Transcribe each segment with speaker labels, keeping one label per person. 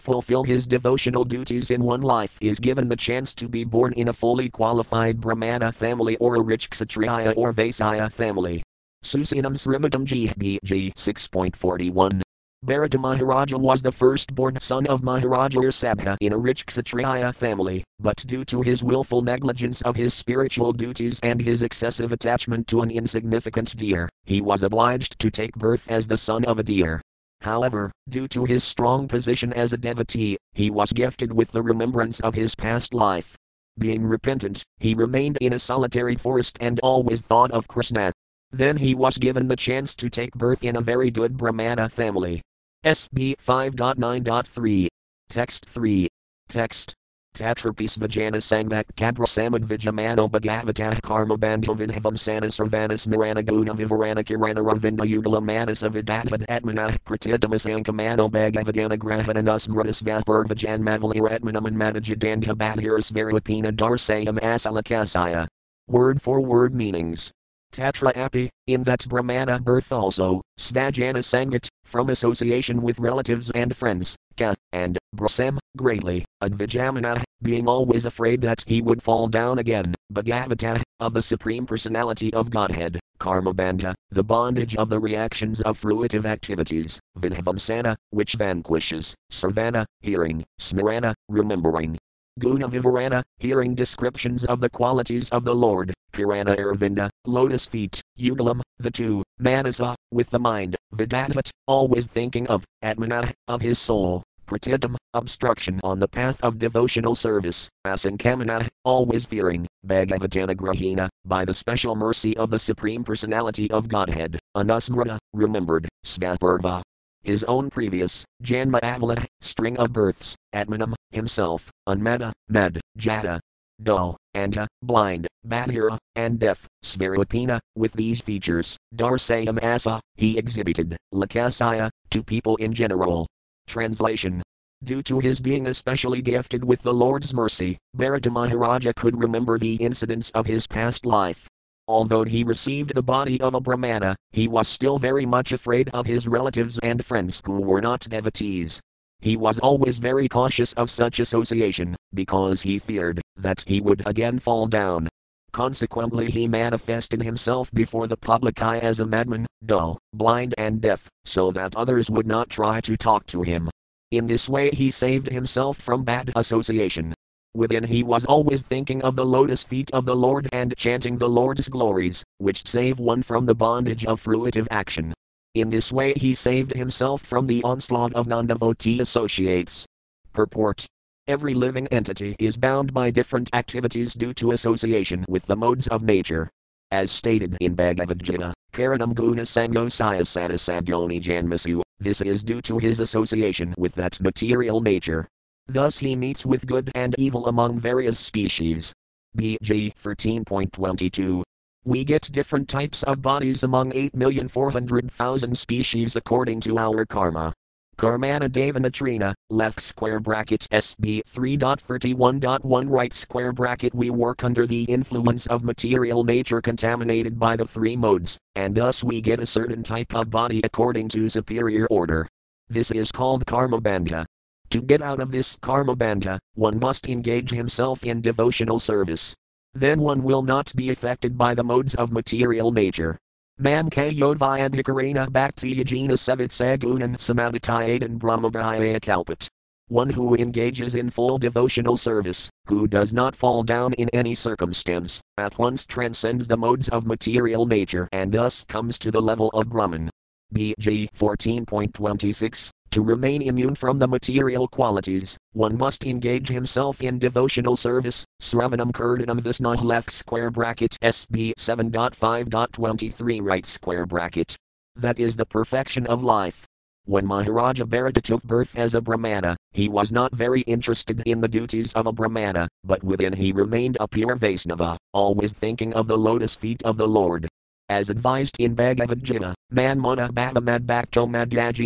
Speaker 1: fulfill his devotional duties in one life is given the chance to be born in a fully qualified Brahmana family or a rich Kshatriya or Vaisya family. Susinam Srimatam GBG 6.41 Bharata Maharaja was the firstborn son of Maharaja Rsabha in a rich Kshatriya family, but due to his willful negligence of his spiritual duties and his excessive attachment to an insignificant deer, he was obliged to take birth as the son of a deer. However, due to his strong position as a devotee, he was gifted with the remembrance of his past life. Being repentant, he remained in a solitary forest and always thought of Krishna. Then he was given the chance to take birth in a very good Brahmana family. SB 5.9.3. Text 3. Text. Tatrapis Vijana Sangbak Kabra Samad Vijamano Bhagavatah Karma Bandha Vinhavam Sanas Ravanas Mirana Guna Vivarana Kirana Ravinda Yugala Manas Avidadvad Atmana Pratitamas Ankamano Bhagavadana Grahananus Mrutis Vasburg Vijan Mavali Ratmanam and Madajadanta Badhiris Varapina Darsayam Asalakasaya. Word for word meanings. Tatra api, in that Brahmana birth also, Svajana Sangat, from association with relatives and friends, Ka, and, Brasem, greatly, Advijamana, being always afraid that he would fall down again, Bhagavata, of the Supreme Personality of Godhead, Karma Bandha, the bondage of the reactions of fruitive activities, Vinhavamsana, which vanquishes, Sarvana, hearing, Smarana, remembering, Guna Vivarana, hearing descriptions of the qualities of the Lord, Kirana Arvinda, lotus feet, Ugalam, the two, Manasa, with the mind, Vidatat, always thinking of, Atmana, of his soul, Pratitam, obstruction on the path of devotional service, Asankamana, always fearing, Bhagavatana Grahina, by the special mercy of the Supreme Personality of Godhead, Anusmrita, remembered, Svapurva, his own previous, Janma Avala, string of births, Atmanam, himself, Unmada, Med, Jata, dull, Anta, blind, Badhira, and deaf, Svarupina, with these features, Darsayam Asa, he exhibited, Lakasaya, to people in general. Translation Due to his being especially gifted with the Lord's mercy, Bharata Maharaja could remember the incidents of his past life. Although he received the body of a Brahmana, he was still very much afraid of his relatives and friends who were not devotees. He was always very cautious of such association, because he feared that he would again fall down. Consequently, he manifested himself before the public eye as a madman, dull, blind, and deaf, so that others would not try to talk to him. In this way, he saved himself from bad association. Within he was always thinking of the lotus feet of the Lord and chanting the Lord's glories, which save one from the bondage of fruitive action. In this way he saved himself from the onslaught of non devotee associates. Purport Every living entity is bound by different activities due to association with the modes of nature. As stated in Bhagavad Gita, Karanam Guna Sango Sayasadasabhyoni Janmasu, this is due to his association with that material nature. Thus he meets with good and evil among various species. BG 13.22. We get different types of bodies among 8,400,000 species according to our karma. Karmana Devanatrina, left square bracket SB 3.31.1 right square bracket We work under the influence of material nature contaminated by the three modes, and thus we get a certain type of body according to superior order. This is called karma bandha. To get out of this karma bandha, one must engage himself in devotional service. Then one will not be affected by the modes of material nature. Man Kayodvyadhikarena Bhakti Yajina Savitsagunan Samadhitayadan Brahmabhaya Kalpat. One who engages in full devotional service, who does not fall down in any circumstance, at once transcends the modes of material nature and thus comes to the level of Brahman. BG 14.26 to remain immune from the material qualities, one must engage himself in devotional service. Sravanam Kirtanam Visnah left square bracket SB 7.5.23 right square bracket. That is the perfection of life. When Maharaja Bharata took birth as a Brahmana, he was not very interested in the duties of a Brahmana, but within he remained a pure Vaisnava, always thinking of the lotus feet of the Lord as advised in Bhagavad Gita, man mana bhavamad bhakto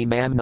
Speaker 1: man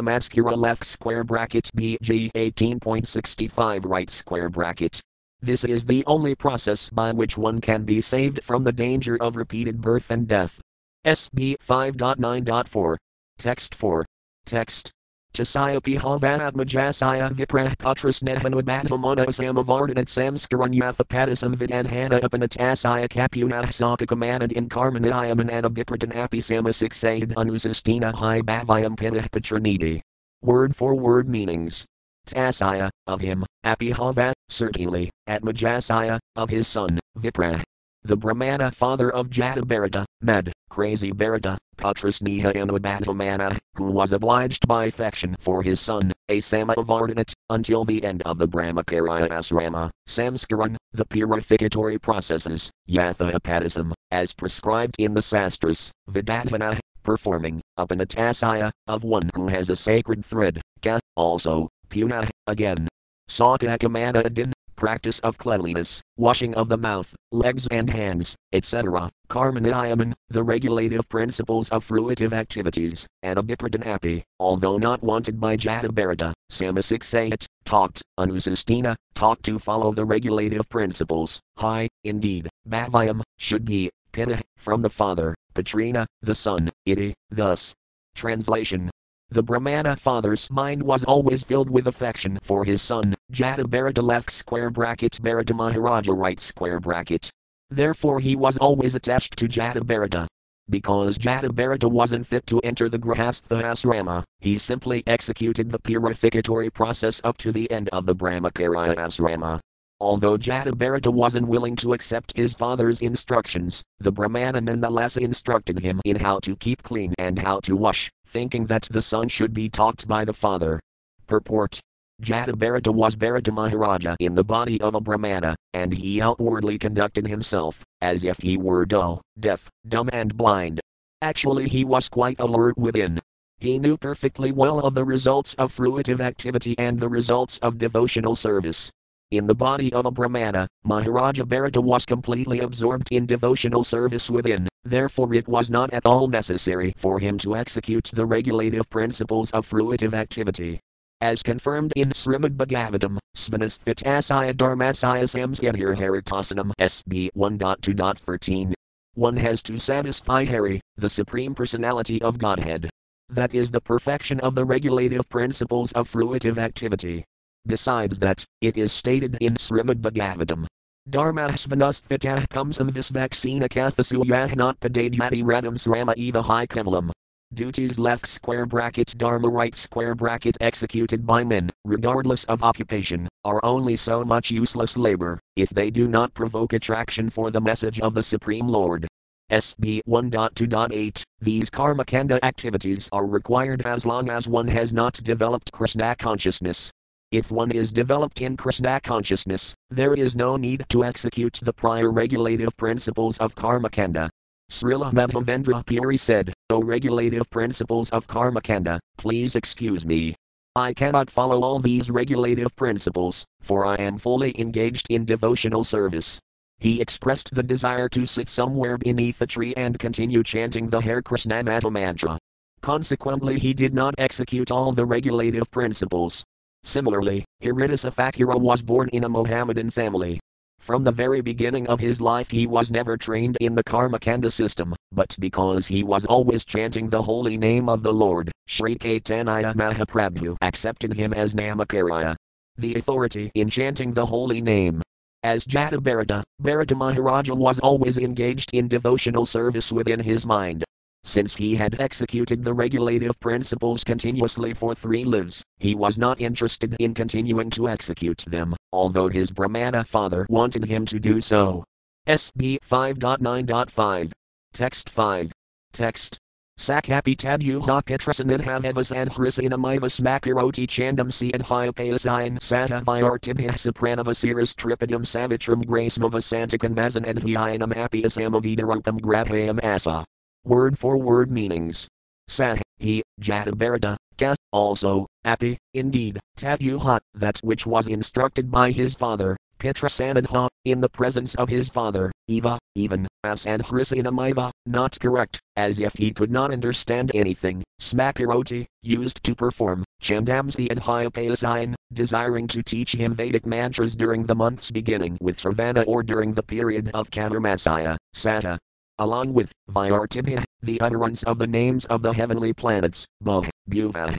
Speaker 1: left square bracket BG 18.65 right square bracket. This is the only process by which one can be saved from the danger of repeated birth and death. SB 5.9.4. Text 4. Text. Tasaya Pihavatmajasaya Viprah Putras Nehanubhatamana Samavardhanat Samskaranyathapadisam Vidanhana Upanatasaya Kapuna Sakakamanad in Karmanayam and Abipratan Apisama Sixaid Anusastina Hi Bhavayam Pitah Patranidi. Word for word meanings. Tasaya, of him, Apihavat, certainly, Atmajasaya, of his son, Viprah. The Brahmana father of Jatabharata, Med, crazy Bharata, Putrasneha Anubhatamana, who was obliged by affection for his son, Asama Avardhanat, until the end of the Brahmacharya asrama, Samskaran, the purificatory processes, Yatha as prescribed in the Sastras, Vidatana, performing, Upanatasaya, of one who has a sacred thread, Ka, also, Puna, again. Sakakamana practice of cleanliness, washing of the mouth, legs and hands, etc. Karmaniyaman, the regulative principles of fruitive activities, and abhipradanapi, although not wanted by Jatabharata, Samasik talked, Anusastina, taught to follow the regulative principles, high, indeed, Bhavayam, should be, Pitta, from the father, Patrina, the son, iti, thus. Translation the Brahmana father's mind was always filled with affection for his son, Jatabharata left square bracket Bharata Maharaja right square bracket. Therefore he was always attached to Jatabharata. Because Jatabharata wasn't fit to enter the Grahastha asrama, he simply executed the purificatory process up to the end of the Brahmacharya asrama. Although Jatabharata wasn't willing to accept his father's instructions, the Brahmana nonetheless instructed him in how to keep clean and how to wash, thinking that the son should be taught by the father. Purport Jatabharata was Bharata Maharaja in the body of a Brahmana, and he outwardly conducted himself as if he were dull, deaf, dumb, and blind. Actually, he was quite alert within. He knew perfectly well of the results of fruitive activity and the results of devotional service. In the body of a Brahmana, Maharaja Bharata was completely absorbed in devotional service within, therefore it was not at all necessary for him to execute the regulative principles of fruitive activity. As confirmed in Srimad Bhagavatam, Svanasthitasaya Dharmasaya Samsgadhir Haritasanam SB 1.2.13. One has to satisfy Hari, the Supreme Personality of Godhead. That is the perfection of the regulative principles of fruitive activity. Besides that, it is stated in Srimad Bhagavatam. Dharmasvanasthitah kamsam visvaccina kathasu not padadyati radam srama eva high kamalam. Duties left square bracket dharma right square bracket executed by men, regardless of occupation, are only so much useless labor, if they do not provoke attraction for the message of the Supreme Lord. SB 1.2.8 These karmakanda activities are required as long as one has not developed Krishna consciousness. If one is developed in Krishna consciousness, there is no need to execute the prior regulative principles of Karmakanda. Srila Madhavendra Puri said, O regulative principles of Karmakanda, please excuse me. I cannot follow all these regulative principles, for I am fully engaged in devotional service. He expressed the desire to sit somewhere beneath a tree and continue chanting the Hare Krishna mantra. Consequently, he did not execute all the regulative principles. Similarly, Haridasa Thakura was born in a Mohammedan family. From the very beginning of his life, he was never trained in the Karmakanda system, but because he was always chanting the holy name of the Lord, Sri Caitanya Mahaprabhu accepted him as Namacarya. The authority in chanting the holy name. As Jatabharata, Bharata Maharaja was always engaged in devotional service within his mind, since he had executed the regulative principles continuously for three lives, he was not interested in continuing to execute them, although his Brahmana father wanted him to do so. SB 5.9.5. Text 5. Text. Sakapi tadyuha petrasanidhavevas and hrisinamivas makaroti chandam si and hypayasayan sata vyartibhya supranavasiras tripadam savitram gracemava santakan mazan and hyayanam apiasamavidarupam grabhayam asa. Word for word meanings. Sah, he, Jatabharata, Ka, also, Api, indeed, Tatyuha, that which was instructed by his father, Pitrasanadha, in the presence of his father, Eva, even, as and Hrisinamiva, not correct, as if he could not understand anything, Smakaroti, used to perform, Chandamsi and Hyapayasine, desiring to teach him Vedic mantras during the months beginning with Sravana or during the period of Chaturmasaya, Sata, along with Vyartibhya, the utterance of the names of the heavenly planets, Bhuv, Bhuva,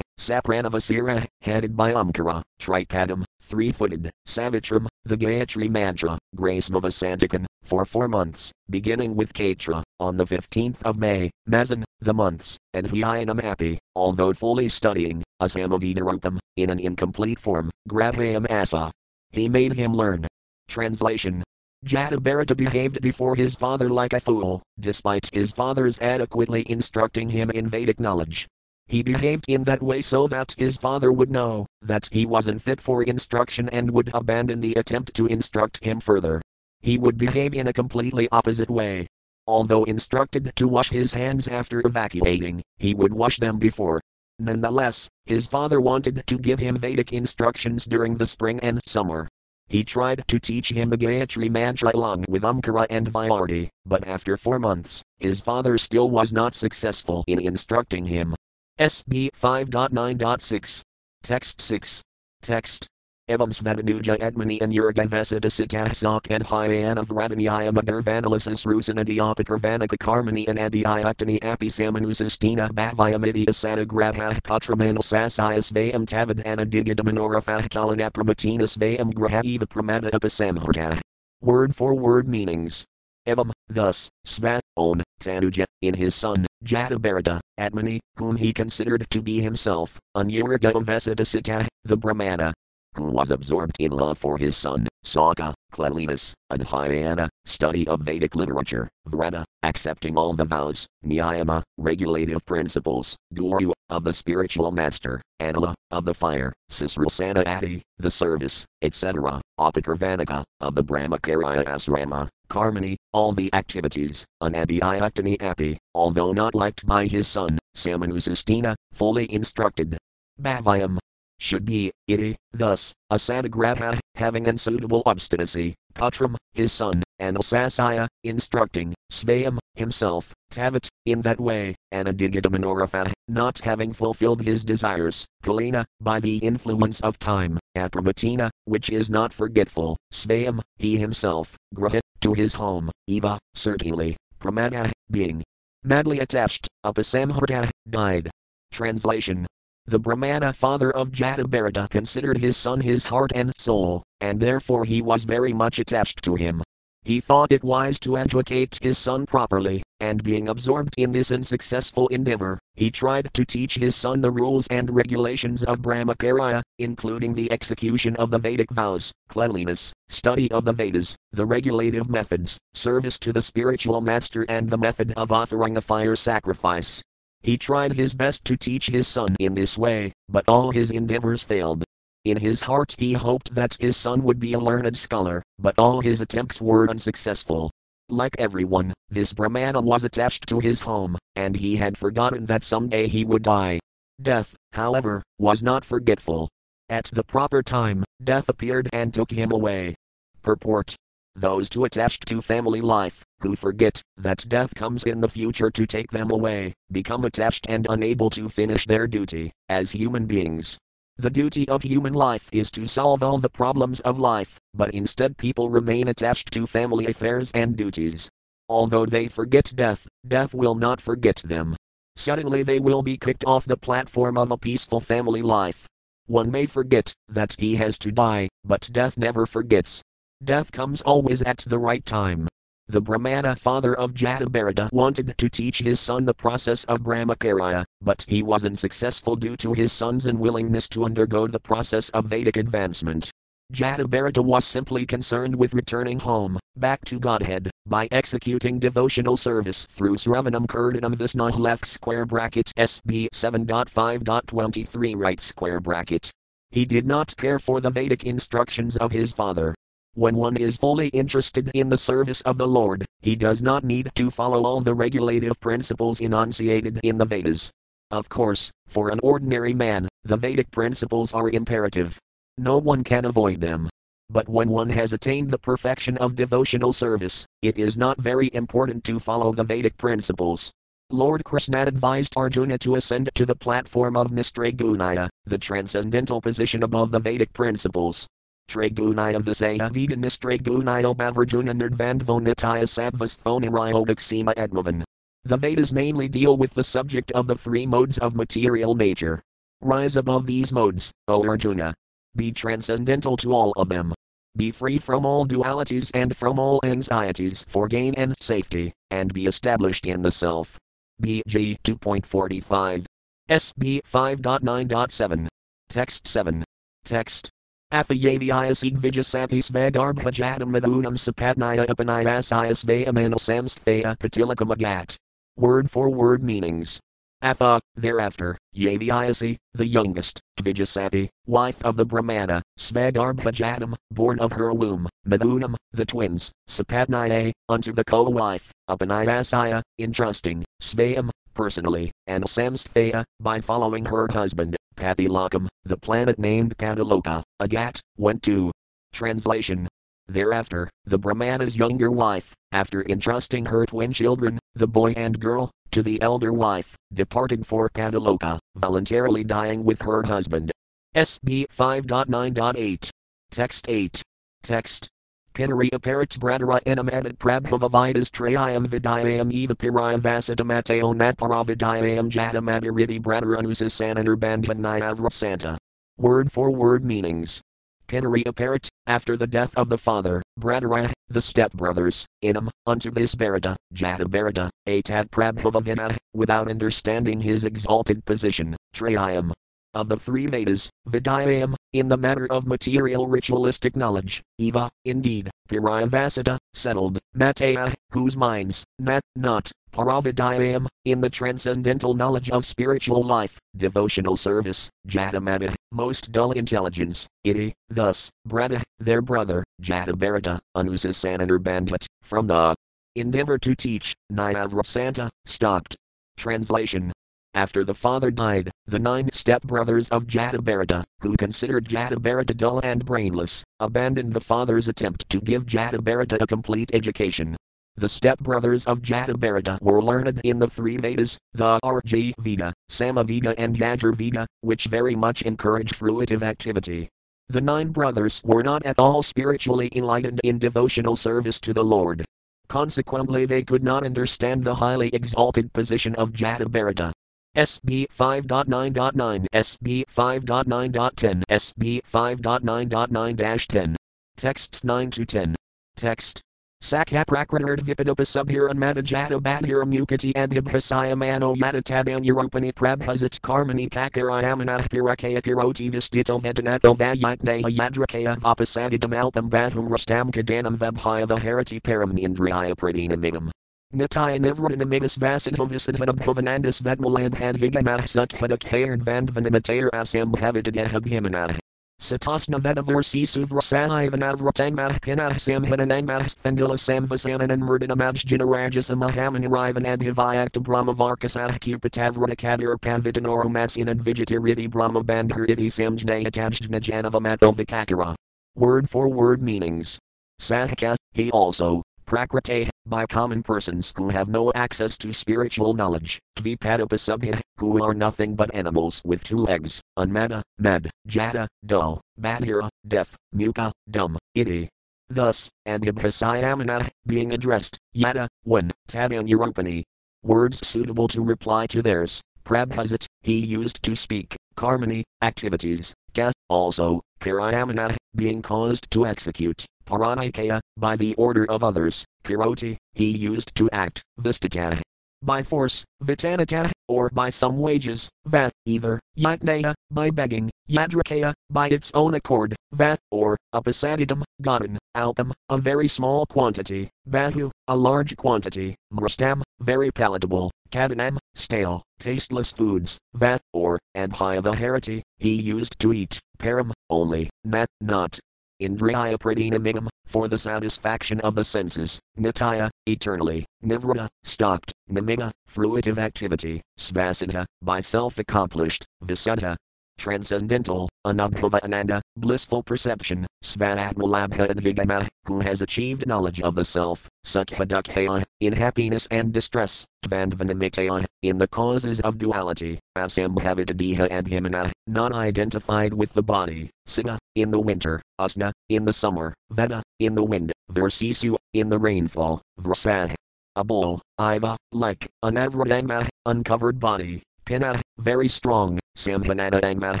Speaker 1: Sapranavasira, headed by Umkara, Tripadam, three-footed, Savitram, the Gayatri Mantra, Grace Mavasantikan, for four months, beginning with Kaitra, on the 15th of May, Mazan, the months, and Hyayanam Happy, although fully studying, Asamavidarupam, in an incomplete form, Grabhayam Asa. He made him learn. Translation Jatabharata behaved before his father like a fool, despite his father's adequately instructing him in Vedic knowledge. He behaved in that way so that his father would know that he wasn't fit for instruction and would abandon the attempt to instruct him further. He would behave in a completely opposite way. Although instructed to wash his hands after evacuating, he would wash them before. Nonetheless, his father wanted to give him Vedic instructions during the spring and summer, he tried to teach him the Gayatri Mantra along with Umkara and Vyardi, but after four months, his father still was not successful in instructing him. SB 5.9.6. Text 6. Text Evam Svadanuja Edmani and Yurga Vesidasitah Sak and Hyana Vradanyaya Magarvanalisis Rusanadiopikirvanika Karmani and Adiayaktani Apisamanusistina Bhavayamidi Asana Grabha Patramanal Sasayas Vayam Tavadana Digadamanora Kalanapramatinas Vayam Grahaiva Pramada Apasamharta. Word for word meanings. Evam, thus, Svat, own, Tanuja, in his son, Jatabharata, Atmani, whom he considered to be himself, Anyurga Vesidasita, the Brahmana, who was absorbed in love for his son, Saka, cleanliness, and Hyana, study of Vedic literature, Vrata, accepting all the vows, Niyama, regulative principles, Guru, of the spiritual master, Anala, of the fire, Sisrasana Adi, the service, etc., Apakarvanika, of the Brahmacharya asrama, Karmani, all the activities, Anabhyayaktani Api, although not liked by his son, Samanusastina, fully instructed. Bhavayam, should be, iti, thus, a sadagrabha, having unsuitable obstinacy, Putram, his son, and Asasaya, instructing, Svayam, himself, Tavat, in that way, and Anadigadamanorafa, not having fulfilled his desires, Kalina, by the influence of time, Apramatina, which is not forgetful, Svayam, he himself, Graha, to his home, Eva, certainly, Pramada, being madly attached, Upasamharta, died. Translation the Brahmana father of Jatabharata considered his son his heart and soul, and therefore he was very much attached to him. He thought it wise to educate his son properly, and being absorbed in this unsuccessful endeavor, he tried to teach his son the rules and regulations of Brahmacharya, including the execution of the Vedic vows, cleanliness, study of the Vedas, the regulative methods, service to the spiritual master, and the method of offering a fire sacrifice. He tried his best to teach his son in this way, but all his endeavors failed. In his heart he hoped that his son would be a learned scholar, but all his attempts were unsuccessful. Like everyone, this Brahmana was attached to his home, and he had forgotten that someday he would die. Death, however, was not forgetful. At the proper time, death appeared and took him away. Purport those too attached to family life, who forget that death comes in the future to take them away, become attached and unable to finish their duty, as human beings. The duty of human life is to solve all the problems of life, but instead people remain attached to family affairs and duties. Although they forget death, death will not forget them. Suddenly they will be kicked off the platform of a peaceful family life. One may forget that he has to die, but death never forgets. Death comes always at the right time. The Brahmana father of Jatabharata wanted to teach his son the process of Brahmacharya, but he was unsuccessful due to his son's unwillingness to undergo the process of Vedic advancement. Jatabharata was simply concerned with returning home, back to Godhead, by executing devotional service through Sravanam Kirtanam Visnah left square bracket SB 7.5.23 right square bracket. He did not care for the Vedic instructions of his father, when one is fully interested in the service of the Lord, he does not need to follow all the regulative principles enunciated in the Vedas. Of course, for an ordinary man, the Vedic principles are imperative. No one can avoid them. But when one has attained the perfection of devotional service, it is not very important to follow the Vedic principles. Lord Krishna advised Arjuna to ascend to the platform of Nistragunaya, the transcendental position above the Vedic principles. Tragunaya Visaya Veganis Tragunaya Bavarjuna Nerdvandvonitaya Sabvasthonirayodaksima Admavan. The Vedas mainly deal with the subject of the three modes of material nature. rise above these modes, O Arjuna. Be transcendental to all of them. Be free from all dualities and from all anxieties for gain and safety, and be established in the self. BG 2.45. SB 5.9.7. Text 7. Text. Athayaviyasig vijasapis vadarbhajadam madhunam sapatnaya upanayasayas vayamanal samsthaya patilikamagat. Word for word meanings. Atha, thereafter, Yavyayasi, the youngest, Vijasati, wife of the Brahmana, Svagarbhajadam, born of her womb, Madhunam, the twins, Sapatnaya, unto the co-wife, Upanayasaya, entrusting, Svayam, personally, and Samsthaya, by following her husband, Patilakam, the planet named Patiloka, Agat, went to. Translation Thereafter, the Brahmana's younger wife, after entrusting her twin children, the boy and girl, to the elder wife, departed for Kadaloka, voluntarily dying with her husband. SB 5.9.8. Text 8. Text. Pinari aparat bradara enamadat prabhavavidas trayam vidayam eva piraya vasatamateo natparavidayam jatamaduriti bandhanayavra santa. Word for word meanings. Pinari apparat, after the death of the father, Bradara, the stepbrothers, inam, unto this Bharata, Jata Bharata, Atat Prabhavavina, without understanding his exalted position, Trayam. Of the three Vedas, Vidayam, in the matter of material ritualistic knowledge, Eva, indeed, Pirayavasita, settled, Mataya, whose minds, nat, not, Paravidayam, in the transcendental knowledge of spiritual life, devotional service, Jatamata, most dull intelligence, iti, thus, Brata, their brother, Jatabharata, Anusasanar Bandit, from the endeavor to teach, Nyavrasanta, stopped. Translation after the father died, the nine stepbrothers of Jatabharata, who considered Jatabharata dull and brainless, abandoned the father's attempt to give Jatabharata a complete education. The stepbrothers of Jatabharata were learned in the three Vedas, the Arja Veda, Samaveda, and Yajurveda, which very much encourage fruitive activity. The nine brothers were not at all spiritually enlightened in devotional service to the Lord. Consequently, they could not understand the highly exalted position of Jatabharata. SB 5.9.9, SB 5.9.10, SB 5.9.9 10. Texts 9 to 10. Text. Sakaprakranard Vipadopasubhiran Madajata Badhira Mukati and Ibhasaya Mano Yatataban Europani Prabhazat Karmani Kakarayamanah Pirakaya Kiroti Vistito Vedanato Vayaknaya Yadrakaya Vapasadidam Alpam Bathum Rastam Kadanam Vabhaya Vaharati Param Indriya. Nitya Nivranamidas Vasantovisadvanabhavanandis Vedmalabhan Vigamah Sukhadakhaird Vandvanimatair Asam Havitadahab Satasna Vedavarsi Suvrasai Vanavratangmah Pinah Samhananangmah Thendila Samvasanan and Murdanamaj Jinarajasa Mahaman Rivan Adhivayakta Brahmavarkasah Kupatavranakadir Pavitanoromatsin and Vigitiriti Brahma Bandhariti Samjnaya Tajjna Janavamato Vikakara. Word for word meanings. Sahaka, he also, Prakrate, by common persons who have no access to spiritual knowledge, Dvipadopasubhya, who are nothing but animals with two legs, Unmada, med, jata, dull, badhira, deaf, muka, dumb, iti. Thus, and Ibhasayamana, being addressed, yada, when, Tadan Words suitable to reply to theirs, Prabhazat, he used to speak, Karmani, activities, Ka, also, Karayamana, being caused to execute, Paranikaya, by the order of others, Kiroti, he used to act, Vistata. By force, Vitanata, or by some wages, Vat, either, Yatnaya, by begging, Yadrakaya, by its own accord, Vat, or, Upasaditam, gotten, Alpam, a very small quantity, Bahu, a large quantity, Mrastam, very palatable, Kadanam, stale, tasteless foods, Vat, or, and Hyavaharati, he used to eat, Param, only, Nat, not, Indriya Pradinamidam, for the satisfaction of the senses, Nitya, eternally, Nivrata, stopped, Namiga, fruitive activity, Svasanta, by self accomplished, Visutta, transcendental, Anubhava Ananda, blissful perception, Svatmalabha and Vigama, who has achieved knowledge of the self, Sukhadukkhaya, in happiness and distress, Vandvanamittaya, in the causes of duality, Asambhavitadeha and Himana, not identified with the body, Sita, in the winter, asna, in the summer, Veda, in the wind, Versisu, in the rainfall, Vrasah, a bowl, Iva, like, anavradanga, uncovered body, Pina, very strong, Samhanana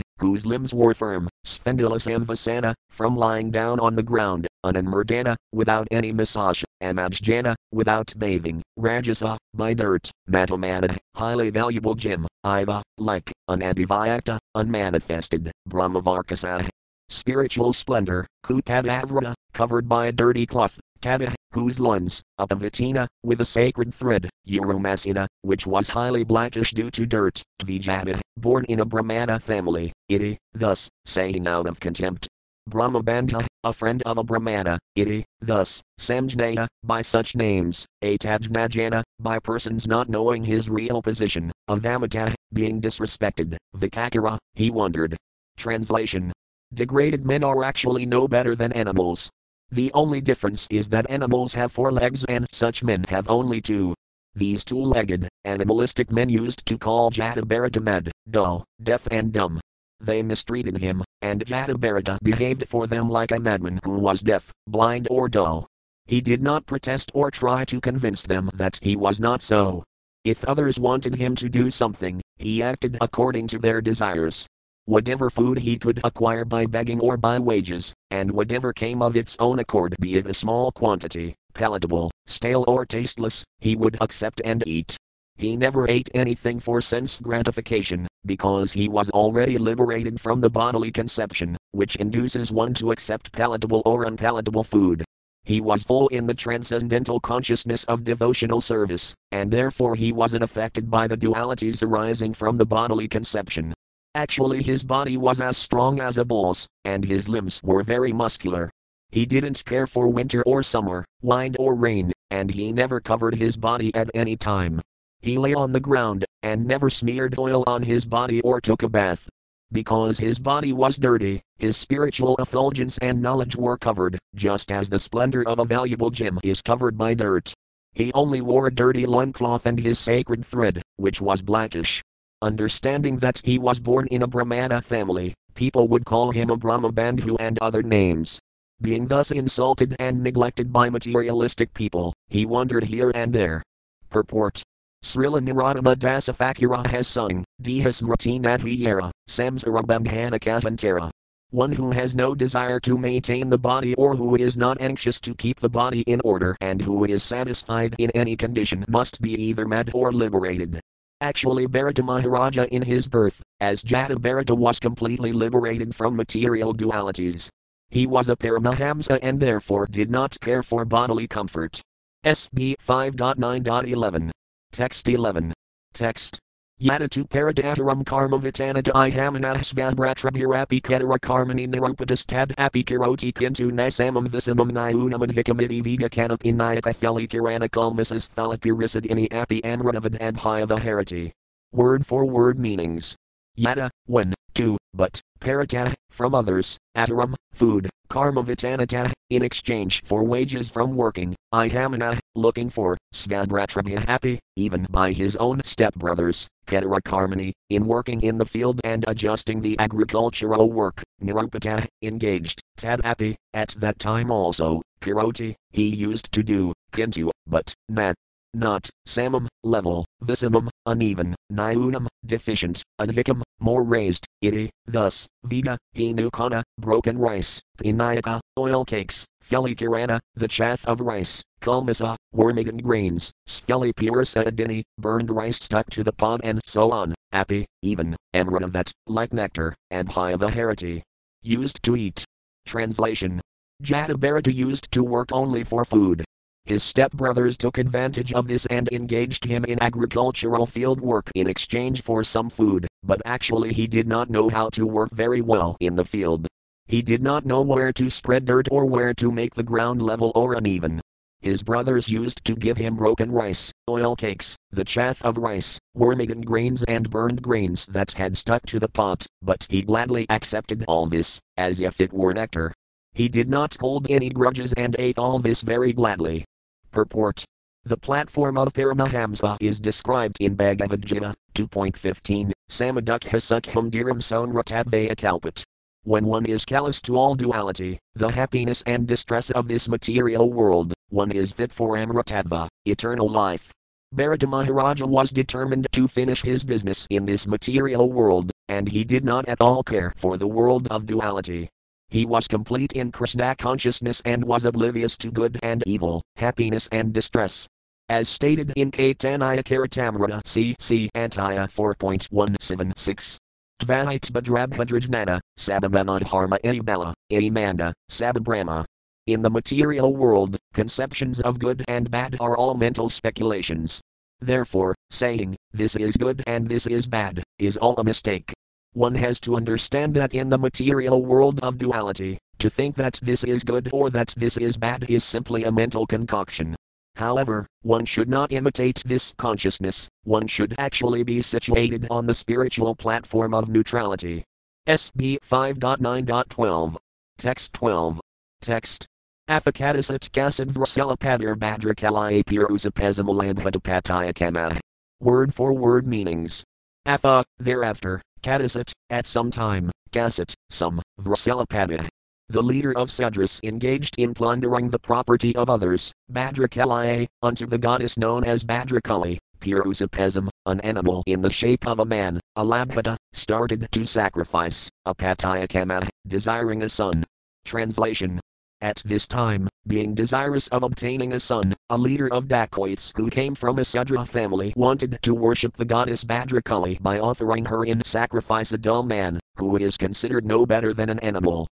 Speaker 1: whose limbs were firm, Sphendula Samvasana, from lying down on the ground, Ananmurdana, without any massage, Amajjana, without bathing, Rajasa, by dirt, Matamana, highly valuable gem, Iva, like, Unadivyakta, unmanifested, Brahmavarkasa, spiritual splendor, Kutadavrata, covered by a dirty cloth, Kada, whose loins, Apavatina, with a sacred thread, Urumasina, which was highly blackish due to dirt, Tvijata, born in a Brahmana family, Iti, thus, saying out of contempt. Brahmabandha, a friend of a Brahmana, Iti, thus, Samjnaya, by such names, Atajnajana, by persons not knowing his real position, Avamata, being disrespected, Vikakara, he wondered. Translation Degraded men are actually no better than animals. The only difference is that animals have four legs and such men have only two. These two legged, animalistic men used to call Jatabharata mad, dull, deaf, and dumb. They mistreated him, and Jatabharata behaved for them like a madman who was deaf, blind, or dull. He did not protest or try to convince them that he was not so. If others wanted him to do something, he acted according to their desires. Whatever food he could acquire by begging or by wages, and whatever came of its own accord, be it a small quantity, palatable, stale, or tasteless, he would accept and eat. He never ate anything for sense gratification, because he was already liberated from the bodily conception, which induces one to accept palatable or unpalatable food. He was full in the transcendental consciousness of devotional service, and therefore he wasn't affected by the dualities arising from the bodily conception. Actually, his body was as strong as a bull's, and his limbs were very muscular. He didn't care for winter or summer, wind or rain, and he never covered his body at any time. He lay on the ground, and never smeared oil on his body or took a bath. Because his body was dirty, his spiritual effulgence and knowledge were covered, just as the splendor of a valuable gem is covered by dirt. He only wore a dirty loincloth and his sacred thread, which was blackish. Understanding that he was born in a Brahmana family, people would call him a Brahmabandhu and other names. Being thus insulted and neglected by materialistic people, he wandered here and there. Purport Srila Narottama Dasa Thakura has sung, Dehasmriti Nadhiyara, Samsarabandhana Kasantara. One who has no desire to maintain the body or who is not anxious to keep the body in order and who is satisfied in any condition must be either mad or liberated. Actually, Bharata Maharaja in his birth, as Jata Bharata was completely liberated from material dualities. He was a Paramahamsa and therefore did not care for bodily comfort. SB 5.9.11. Text 11. Text Yadatu paradataram karma vitanata ihamanahsvasbratrabhirapi ketara karmani nirupatas tad api kiroti kintu nasamam visamam niunam adhikamiti viga kanap inayaka feli kiranakalmisas thalapirisad ini api anranavad adhyava harati. Word for word meanings. Yada, when, to, but, parata, from others, ataram, food, karma vitanata, in exchange for wages from working, ihamana, looking for, svadbratrabhya happy, even by his own stepbrothers, ketara karmani, in working in the field and adjusting the agricultural work, nirupata, engaged, tad happy, at that time also, kiroti, he used to do, kintu, but, nat, not, samum, level, visamam, uneven, niunam, deficient, advikam, more raised, iti, thus, vida, hinukana, broken rice, pinayaka, oil cakes, felikirana, the chaff of rice, kulmasa, worm-eaten grains, sphelipurasa adini, burned rice stuck to the pod and so on, api, even, amranavat, like nectar, and hyavaharati. Used to eat. Translation Jatabharata used to work only for food. His stepbrothers took advantage of this and engaged him in agricultural field work in exchange for some food, but actually he did not know how to work very well in the field. He did not know where to spread dirt or where to make the ground level or uneven. His brothers used to give him broken rice, oil cakes, the chaff of rice, worm-eaten grains and burned grains that had stuck to the pot, but he gladly accepted all this, as if it were nectar. He did not hold any grudges and ate all this very gladly. Purport The platform of Paramahamsa is described in Bhagavad Gita 2.15, Samadukha Sukham Dhiram Sonratabhaya Kalpat. When one is callous to all duality, the happiness and distress of this material world, one is fit for Amritadva, eternal life. Bharata Maharaja was determined to finish his business in this material world, and he did not at all care for the world of duality. He was complete in Krishna consciousness and was oblivious to good and evil, happiness and distress. As stated in Caitanya Caritamrita CC Antaya 4.176. Tvahit Badrabhadrajnana, Sabamanadharma Ibala, Imanda, Sababrahma. In the material world, conceptions of good and bad are all mental speculations. Therefore, saying, this is good and this is bad, is all a mistake. One has to understand that in the material world of duality, to think that this is good or that this is bad is simply a mental concoction. However, one should not imitate this consciousness, one should actually be situated on the spiritual platform of neutrality. SB 5.9.12. Text 12. Text. Afakatasat kasad vrasela padir badrakalaya pirusapazamalamhadapataya kama. Word for word meanings. Atha, thereafter, Kadasat, at some time, Kasat, some, Vraselapada. The leader of Sudras engaged in plundering the property of others, Badrakalaye, unto the goddess known as Bhadrakali, Purusapesam, an animal in the shape of a man, a Labhata, started to sacrifice, a Patayakama, desiring a son. Translation at this time, being desirous of obtaining a son, a leader of dacoits who came from a Sudra family wanted to worship the goddess Bhadrakali by offering her in sacrifice a dull man, who is considered no better than an animal.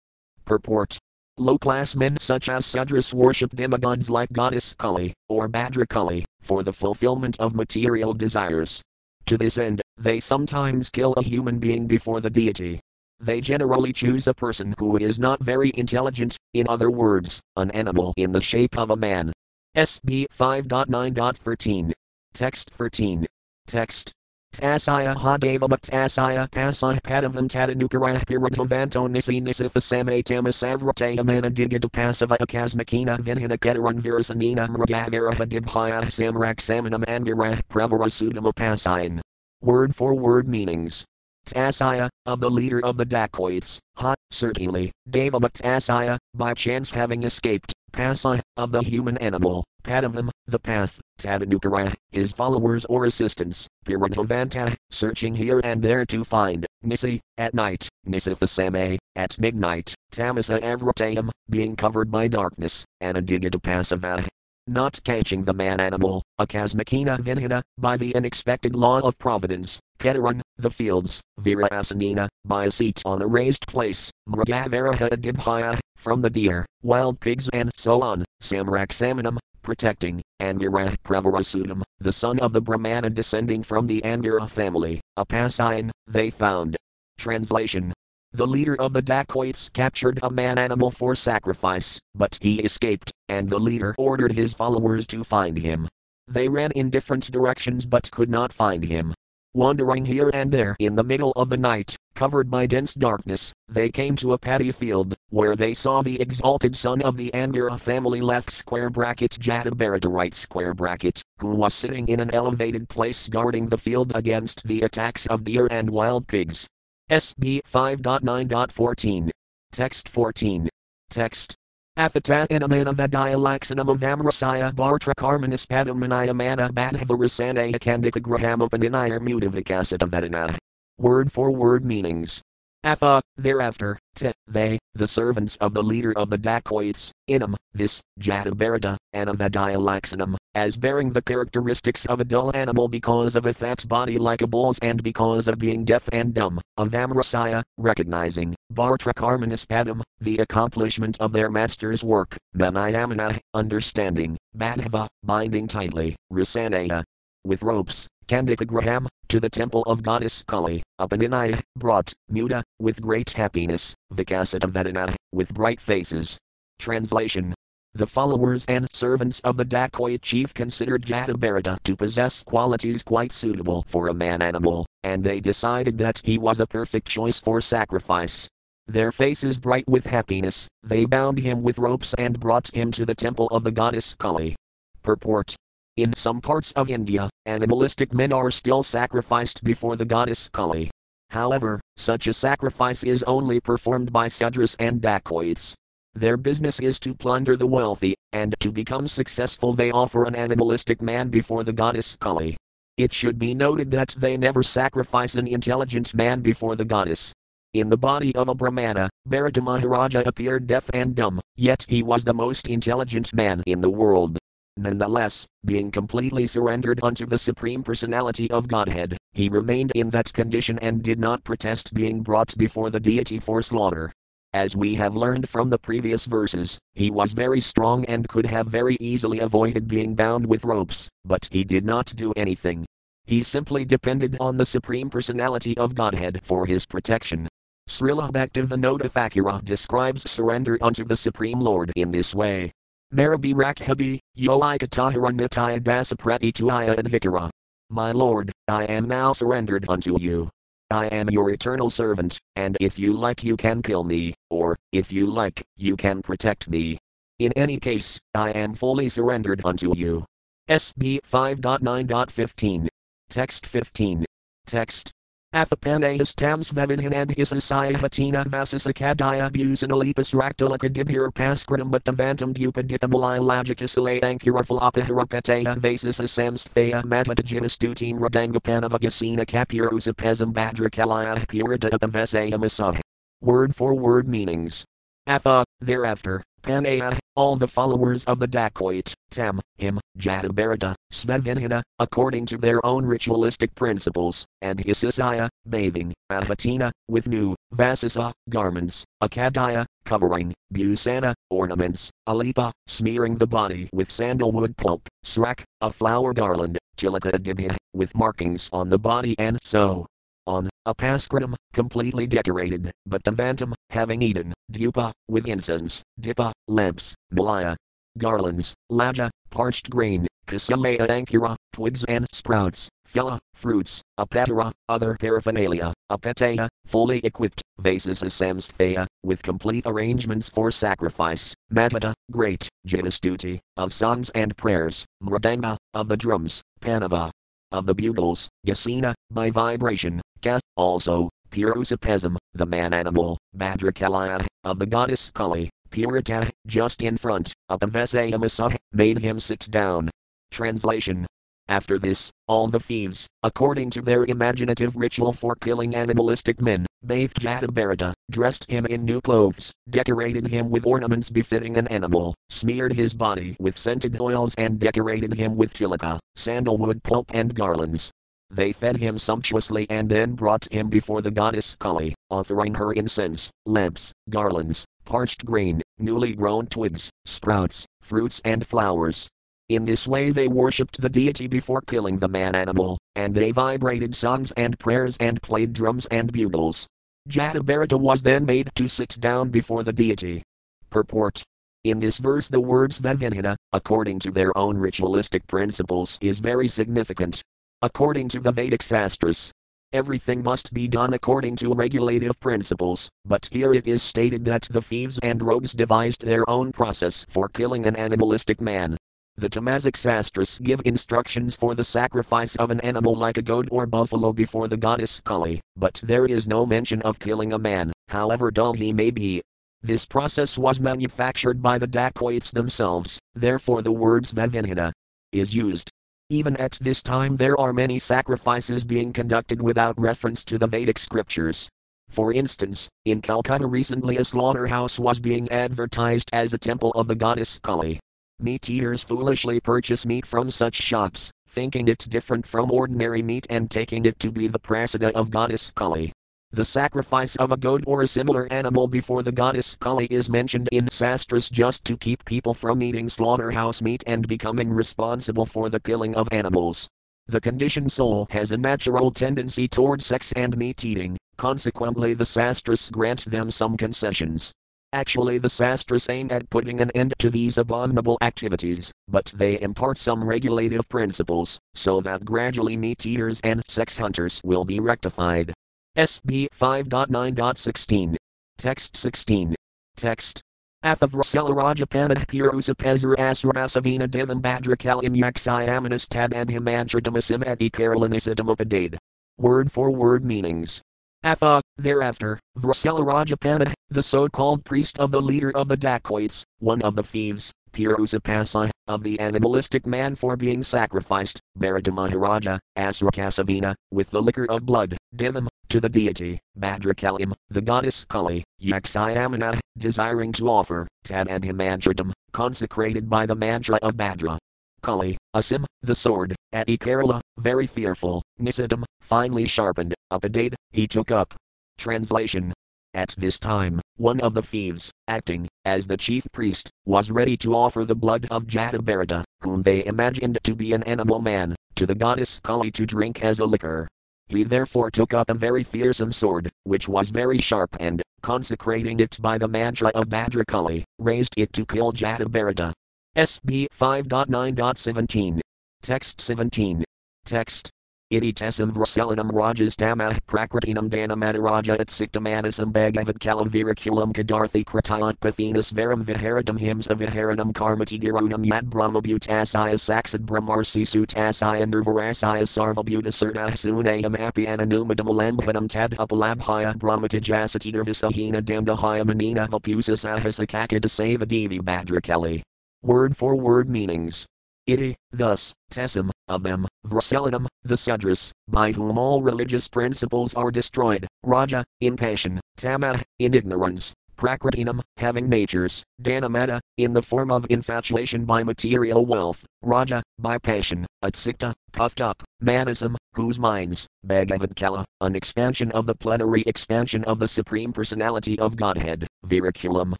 Speaker 1: Purport Low class men such as Sudras worship demigods like goddess Kali, or Bhadrakali, for the fulfillment of material desires. To this end, they sometimes kill a human being before the deity, they generally choose a person who is not very intelligent, in other words, an animal in the shape of a man. SB 5.9.13. Text 13. Text. Tasaya hadeva tasaya pasah padavam tadanukarah piratavanto nisi nisifasame tamasavrataya manadigita pasava akasmakina vinhina ketaran virasanina mragaviraha dibhaya samrak samanam anvirah pravarasudama pasayan. Word for word meanings. Tasaya, of the leader of the dacoits, ha, certainly, Devamuktasaya, by chance having escaped, Pasa, of the human animal, Padavam, the path, Tadanukara, his followers or assistants, Piratavanta, searching here and there to find, Nisi, at night, Nisifasame, at midnight, Tamasa Avratayam, being covered by darkness, Anadigitapasava, not catching the man animal, Akasmakina Vinhina, by the unexpected law of providence, Ketaran, the fields, Virasanina, by a seat on a raised place, Mragavaraha from the deer, wild pigs and so on, Samrak Samanam, protecting, Angira Pravarasudam, the son of the Brahmana descending from the Angira family, a Pasayan, they found. Translation the leader of the dacoits captured a man animal for sacrifice, but he escaped, and the leader ordered his followers to find him. They ran in different directions but could not find him. Wandering here and there in the middle of the night, covered by dense darkness, they came to a paddy field, where they saw the exalted son of the Angira family left square bracket Jatabharata right square bracket, who was sitting in an elevated place guarding the field against the attacks of deer and wild pigs. SB 5.9.14. Text 14. Text. Athata inamanavadaya laxanam avamrasaya bartra karmanis padamanaya mana badhavarasanaya kandika grahamapaninaya mutavikasatavadana. Word for word meanings. Atha, thereafter, te, they, the servants of the leader of the dacoits, inam, this, Jatabharata, Anavadaya laxanam, as bearing the characteristics of a dull animal because of a fat body like a bull's and because of being deaf and dumb, of Amrasaya, recognizing, Bartrakarmanispadam, the accomplishment of their master's work, Manayamana, understanding, Badhava, binding tightly, Rasanaya, with ropes, Kandikagraham, to the temple of goddess Kali, Upaninaya, brought, Muda, with great happiness, Vikasatavadana, with bright faces. Translation the followers and servants of the dacoit chief considered Jatabharata to possess qualities quite suitable for a man animal, and they decided that he was a perfect choice for sacrifice. Their faces bright with happiness, they bound him with ropes and brought him to the temple of the goddess Kali. Purport in some parts of India, animalistic men are still sacrificed before the goddess Kali. However, such a sacrifice is only performed by Sudras and dacoits. Their business is to plunder the wealthy, and to become successful they offer an animalistic man before the goddess Kali. It should be noted that they never sacrifice an intelligent man before the goddess. In the body of a Brahmana, Bharata Maharaja appeared deaf and dumb, yet he was the most intelligent man in the world. Nonetheless, being completely surrendered unto the Supreme Personality of Godhead, he remained in that condition and did not protest being brought before the deity for slaughter. As we have learned from the previous verses, he was very strong and could have very easily avoided being bound with ropes, but he did not do anything. He simply depended on the Supreme Personality of Godhead for his protection. Srila Bhaktivinoda Thakura describes surrender unto the Supreme Lord in this way. Marabi Rakhabi, yo ikatahara nitya dasaprati tuaya advikara. My Lord, I am now surrendered unto you. I am your eternal servant, and if you like, you can kill me, or, if you like, you can protect me. In any case, I am fully surrendered unto you. SB 5.9.15. Text 15. Text Athapanayas tams vavinhan and hisasaya hatina vasisakadaya busanalipus raktalakadibhir paskritam batavantam dupaditamulai logicusale ankuraphalapaharapataya vasis samsthaya matatajivastutin radangapanavagasina kapirusapesam badrakalaya puritadapavasaya masah. Word for word meanings. Atha, thereafter, Panaya, all the followers of the dacoit, Tam, him, Jatabharata, Svevinhana, according to their own ritualistic principles, and Hisasaya, bathing, Ahatina, with new, Vasisa, garments, Akadaya, covering, Busana, ornaments, Alipa, smearing the body with sandalwood pulp, Srak, a flower garland, Tilaka with markings on the body and so on, a paskritam, completely decorated, but Tavantam, having eaten, Dupa, with incense, Dipa, lamps, Malaya, garlands, Laja, parched grain, Kasalaya ankura, twigs and sprouts, Phila, fruits, Apatara, other paraphernalia, Apataya, fully equipped, vases samsthaya, with complete arrangements for sacrifice, Matata, great, Jitastuti, of songs and prayers, Mradanga, of the drums, Panava, of the bugles, Gasina, by vibration, Ka, also, Purusapesam, the man animal, Badrakalaya, of the goddess Kali, Purita, just in front, of Apavasayamasa, made him sit down. Translation after this, all the thieves, according to their imaginative ritual for killing animalistic men, bathed Jatabharata, dressed him in new clothes, decorated him with ornaments befitting an animal, smeared his body with scented oils and decorated him with chilika, sandalwood pulp and garlands. They fed him sumptuously and then brought him before the goddess Kali, offering her incense, lamps, garlands, parched grain, newly grown twigs, sprouts, fruits and flowers. In this way they worshipped the deity before killing the man animal, and they vibrated songs and prayers and played drums and bugles. Jatabharata was then made to sit down before the deity. Purport in this verse, the words Vavinhana, according to their own ritualistic principles, is very significant. According to the Vedic Sastras, everything must be done according to regulative principles, but here it is stated that the thieves and rogues devised their own process for killing an animalistic man. The Tamasic Sastras give instructions for the sacrifice of an animal like a goat or buffalo before the goddess Kali, but there is no mention of killing a man, however dull he may be. This process was manufactured by the dacoits themselves, therefore the words Vavinhana is used. Even at this time, there are many sacrifices being conducted without reference to the Vedic scriptures. For instance, in Calcutta recently a slaughterhouse was being advertised as a temple of the goddess Kali. Meat eaters foolishly purchase meat from such shops, thinking it different from ordinary meat and taking it to be the prasada of goddess Kali. The sacrifice of a goat or a similar animal before the goddess Kali is mentioned in sastras just to keep people from eating slaughterhouse meat and becoming responsible for the killing of animals. The conditioned soul has a natural tendency toward sex and meat eating, consequently, the sastras grant them some concessions. Actually, the sastras aim at putting an end to these abominable activities, but they impart some regulative principles, so that gradually meat eaters and sex hunters will be rectified. SB 5.9.16. Text 16. Text. Athavrasela Rajapanad Purusapezra Asramasavina Divam Badrakalim Yaksayamanas Tab and Himantradamasim Eti Karolinisidam Word for word meanings. Atha, thereafter, Vrasela Rajapana, the so-called priest of the leader of the dacoits, one of the thieves, Pirusapasa, of the animalistic man for being sacrificed, Bharata Maharaja, Asrakasavina, with the liquor of blood, Divam, to the deity, Badrakalim, the goddess Kali, Yaksayamana, desiring to offer, Tadadhimantradam, consecrated by the mantra of Badra. Kali, Asim, the sword, at Kerala, very fearful, Nisidam, finely sharpened, Upadade, he took up. Translation At this time, one of the thieves, acting as the chief priest, was ready to offer the blood of Jatabharata, whom they imagined to be an animal man, to the goddess Kali to drink as a liquor. He therefore took up a very fearsome sword, which was very sharp and, consecrating it by the mantra of Bhadrakali, raised it to kill Jatabharata. SB 5.9.17. Text 17. Text. Iditasam vraselinam rajastama prakratinam danamadaraja at siktamanasam bhagavad kalavirakulam kadarthi kratayat pathinas veram viharadam himsa viharanam karmatidirunam yat brahmabutasaya saksad brahmarsi sutasaya nirvarasaya sarvabuta surta sunayam apiananumadam alambhanam tad upalabhaya brahmatajasatidirvisahina damdahaya manina vapusasahasakakadasava devi badrakali. Word for word meanings. Iti, thus, tessim, of them, Vraselinum, the Sudras, by whom all religious principles are destroyed, Raja, in passion, Tama, in ignorance, Prakratinam, having natures, Danamata, in the form of infatuation by material wealth, Raja, by passion, Atsikta, puffed up, Manasam, whose minds, Bhagavad an expansion of the plenary expansion of the Supreme Personality of Godhead, Virakulam,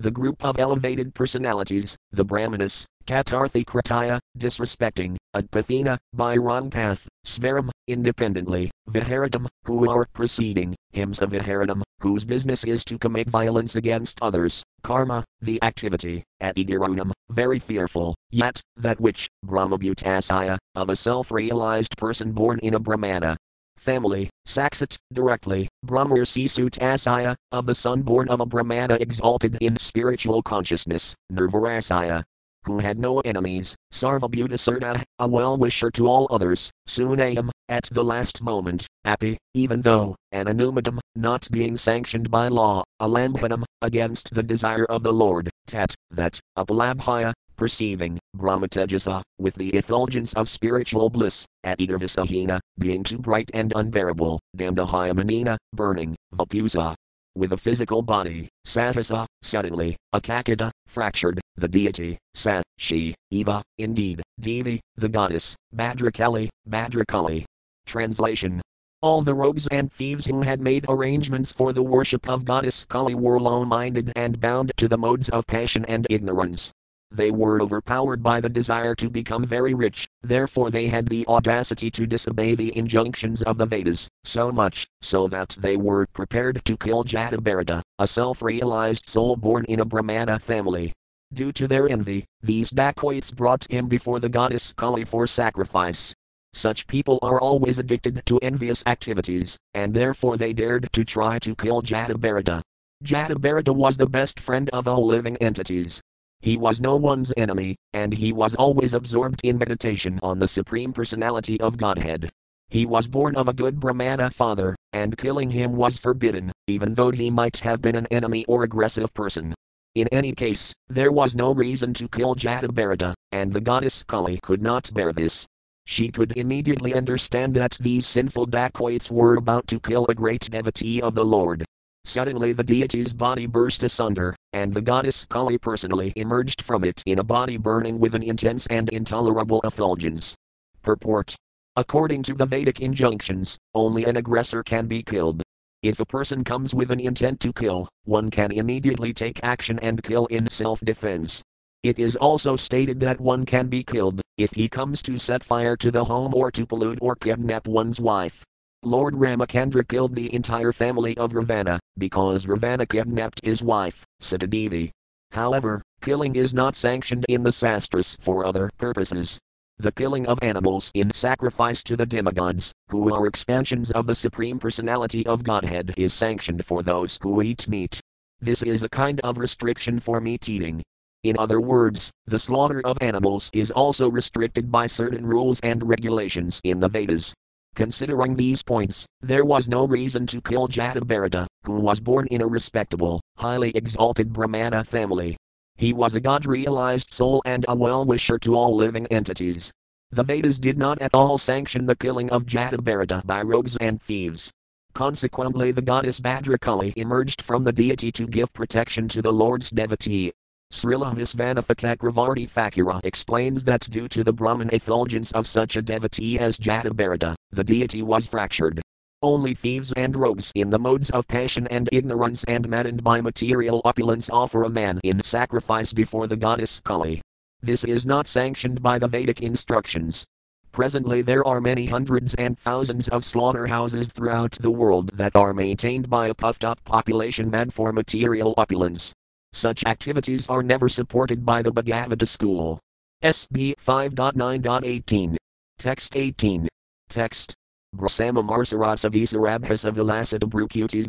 Speaker 1: the group of elevated personalities, the Brahmanas, Katarthi Krataya, disrespecting, Adpathina, by wrong path, Svaram, independently, Viharadam, who are preceding, hymns of Viharadam, whose business is to commit violence against others, Karma, the activity, Atigirunam, very fearful, yet, that which, Brahmabutasaya, of a self realized person born in a Brahmana, family, Saksat, directly, Brahmar Sisut Asaya, of the son born of a Brahmana exalted in spiritual consciousness, Nirvarasaya, who had no enemies, Sarvabhutasarta, a well wisher to all others, Sunayam, at the last moment, Api, even though, Ananumadam, not being sanctioned by law, Alambhanam, against the desire of the Lord, Tat, that, Upalabhaya, perceiving, Brahmatejasa, ah, with the effulgence of spiritual bliss, at Idarvisahina, being too bright and unbearable, Damdahayamanina, burning, Vapusa. With a physical body, Satasa, suddenly, Akakita, fractured, the deity, Sat, she, Eva, indeed, Devi, the goddess, Bhadrakali, Bhadrakali. Translation all the rogues and thieves who had made arrangements for the worship of goddess Kali were low minded and bound to the modes of passion and ignorance. They were overpowered by the desire to become very rich, therefore they had the audacity to disobey the injunctions of the Vedas, so much so that they were prepared to kill Jatabharata, a self realized soul born in a Brahmana family. Due to their envy, these dacoits brought him before the goddess Kali for sacrifice. Such people are always addicted to envious activities, and therefore they dared to try to kill Jatabharata. Jatabharata was the best friend of all living entities, he was no one's enemy, and he was always absorbed in meditation on the Supreme Personality of Godhead. He was born of a good Brahmana father, and killing him was forbidden, even though he might have been an enemy or aggressive person. In any case, there was no reason to kill Jatabharata, and the goddess Kali could not bear this. She could immediately understand that these sinful dacoits were about to kill a great devotee of the Lord, Suddenly the deity's body burst asunder, and the goddess Kali personally emerged from it in a body burning with an intense and intolerable effulgence. Purport According to the Vedic injunctions, only an aggressor can be killed. If a person comes with an intent to kill, one can immediately take action and kill in self defense. It is also stated that one can be killed if he comes to set fire to the home or to pollute or kidnap one's wife. Lord Ramachandra killed the entire family of Ravana, because Ravana kidnapped his wife, Sitadevi. However, killing is not sanctioned in the sastras for other purposes. The killing of animals in sacrifice to the demigods, who are expansions of the Supreme Personality of Godhead, is sanctioned for those who eat meat. This is a kind of restriction for meat eating. In other words, the slaughter of animals is also restricted by certain rules and regulations in the Vedas. Considering these points, there was no reason to kill Jatabharata, who was born in a respectable, highly exalted Brahmana family. He was a God realized soul and a well wisher to all living entities. The Vedas did not at all sanction the killing of Jatabharata by rogues and thieves. Consequently, the goddess Bhadrakali emerged from the deity to give protection to the Lord's devotee. Srila Visvanatha Cakravarti Thakura explains that due to the Brahman effulgence of such a devotee as Jatabharata, the deity was fractured. Only thieves and rogues in the modes of passion and ignorance and maddened by material opulence offer a man in sacrifice before the goddess Kali. This is not sanctioned by the Vedic instructions. Presently, there are many hundreds and thousands of slaughterhouses throughout the world that are maintained by a puffed up population mad for material opulence. Such activities are never supported by the Bhagavata school. SB 5.9.18. Text 18. Text. Brahma Marsarasa Visarabhasa Vilasita Brucutis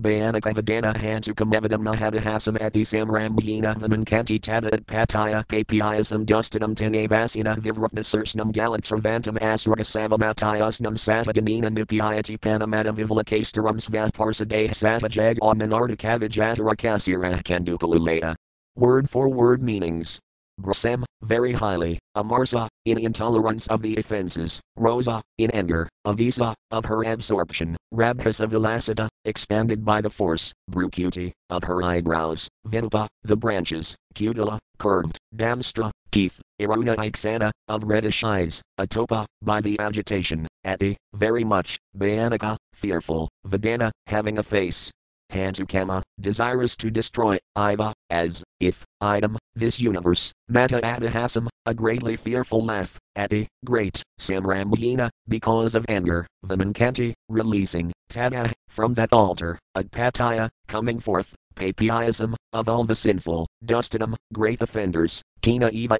Speaker 1: Bayanaka Vidana Hantukam Evidam Nahadahasam Ati Samrambhina Vimankanti Tadat Pataya Papiasam Dustinam Tenavasina Vivrupna Sursnam Galat Servantam Asragasavamatayasnam Satagamina Nupiayati Panamata Vivlakastaram Svasparsade Satajag Omnanardakavijatara Kasira Kandukaluleta. Word for word meanings. Brasem, very highly, Amarsa, in intolerance of the offenses, Rosa, in anger, Avisa, of her absorption, Rabhasa Vilasita, expanded by the force, Brucuti, of her eyebrows, Vinupa, the branches, Cutila, curved, Damstra, teeth, Iruna Ixana, of reddish eyes, Atopa, by the agitation, Ati, very much, Bayanika, fearful, Vidana, having a face, Hantukama, desirous to destroy, Iva, as, if, item, this universe, Mata Adahasam, a greatly fearful laugh, Ati, great, Samrambhina, because of anger, Vimankanti, releasing, Tada, from that altar, Adpataya, coming forth, Papiasam, of all the sinful, Dustinam, great offenders, Tina Eva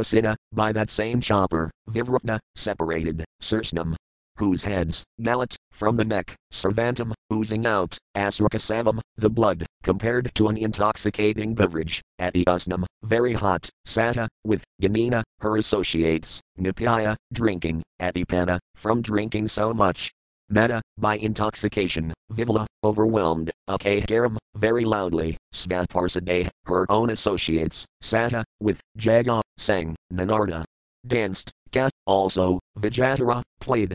Speaker 1: by that same chopper, Vivrupna, separated, Sursnam, whose heads, Galat, from the neck, Servantum, oozing out, Asrakasavam, the blood, compared to an intoxicating beverage, Atiusnam, very hot, Sata, with, Ganina, her associates, Nipaya, drinking, Atipana, from drinking so much. Meta, by intoxication, Vivla, overwhelmed, Akahtaram, very loudly, Svaparsade, her own associates, Sata, with, Jaga, sang, Nanarda, danced, Ka, also, Vijatara, played,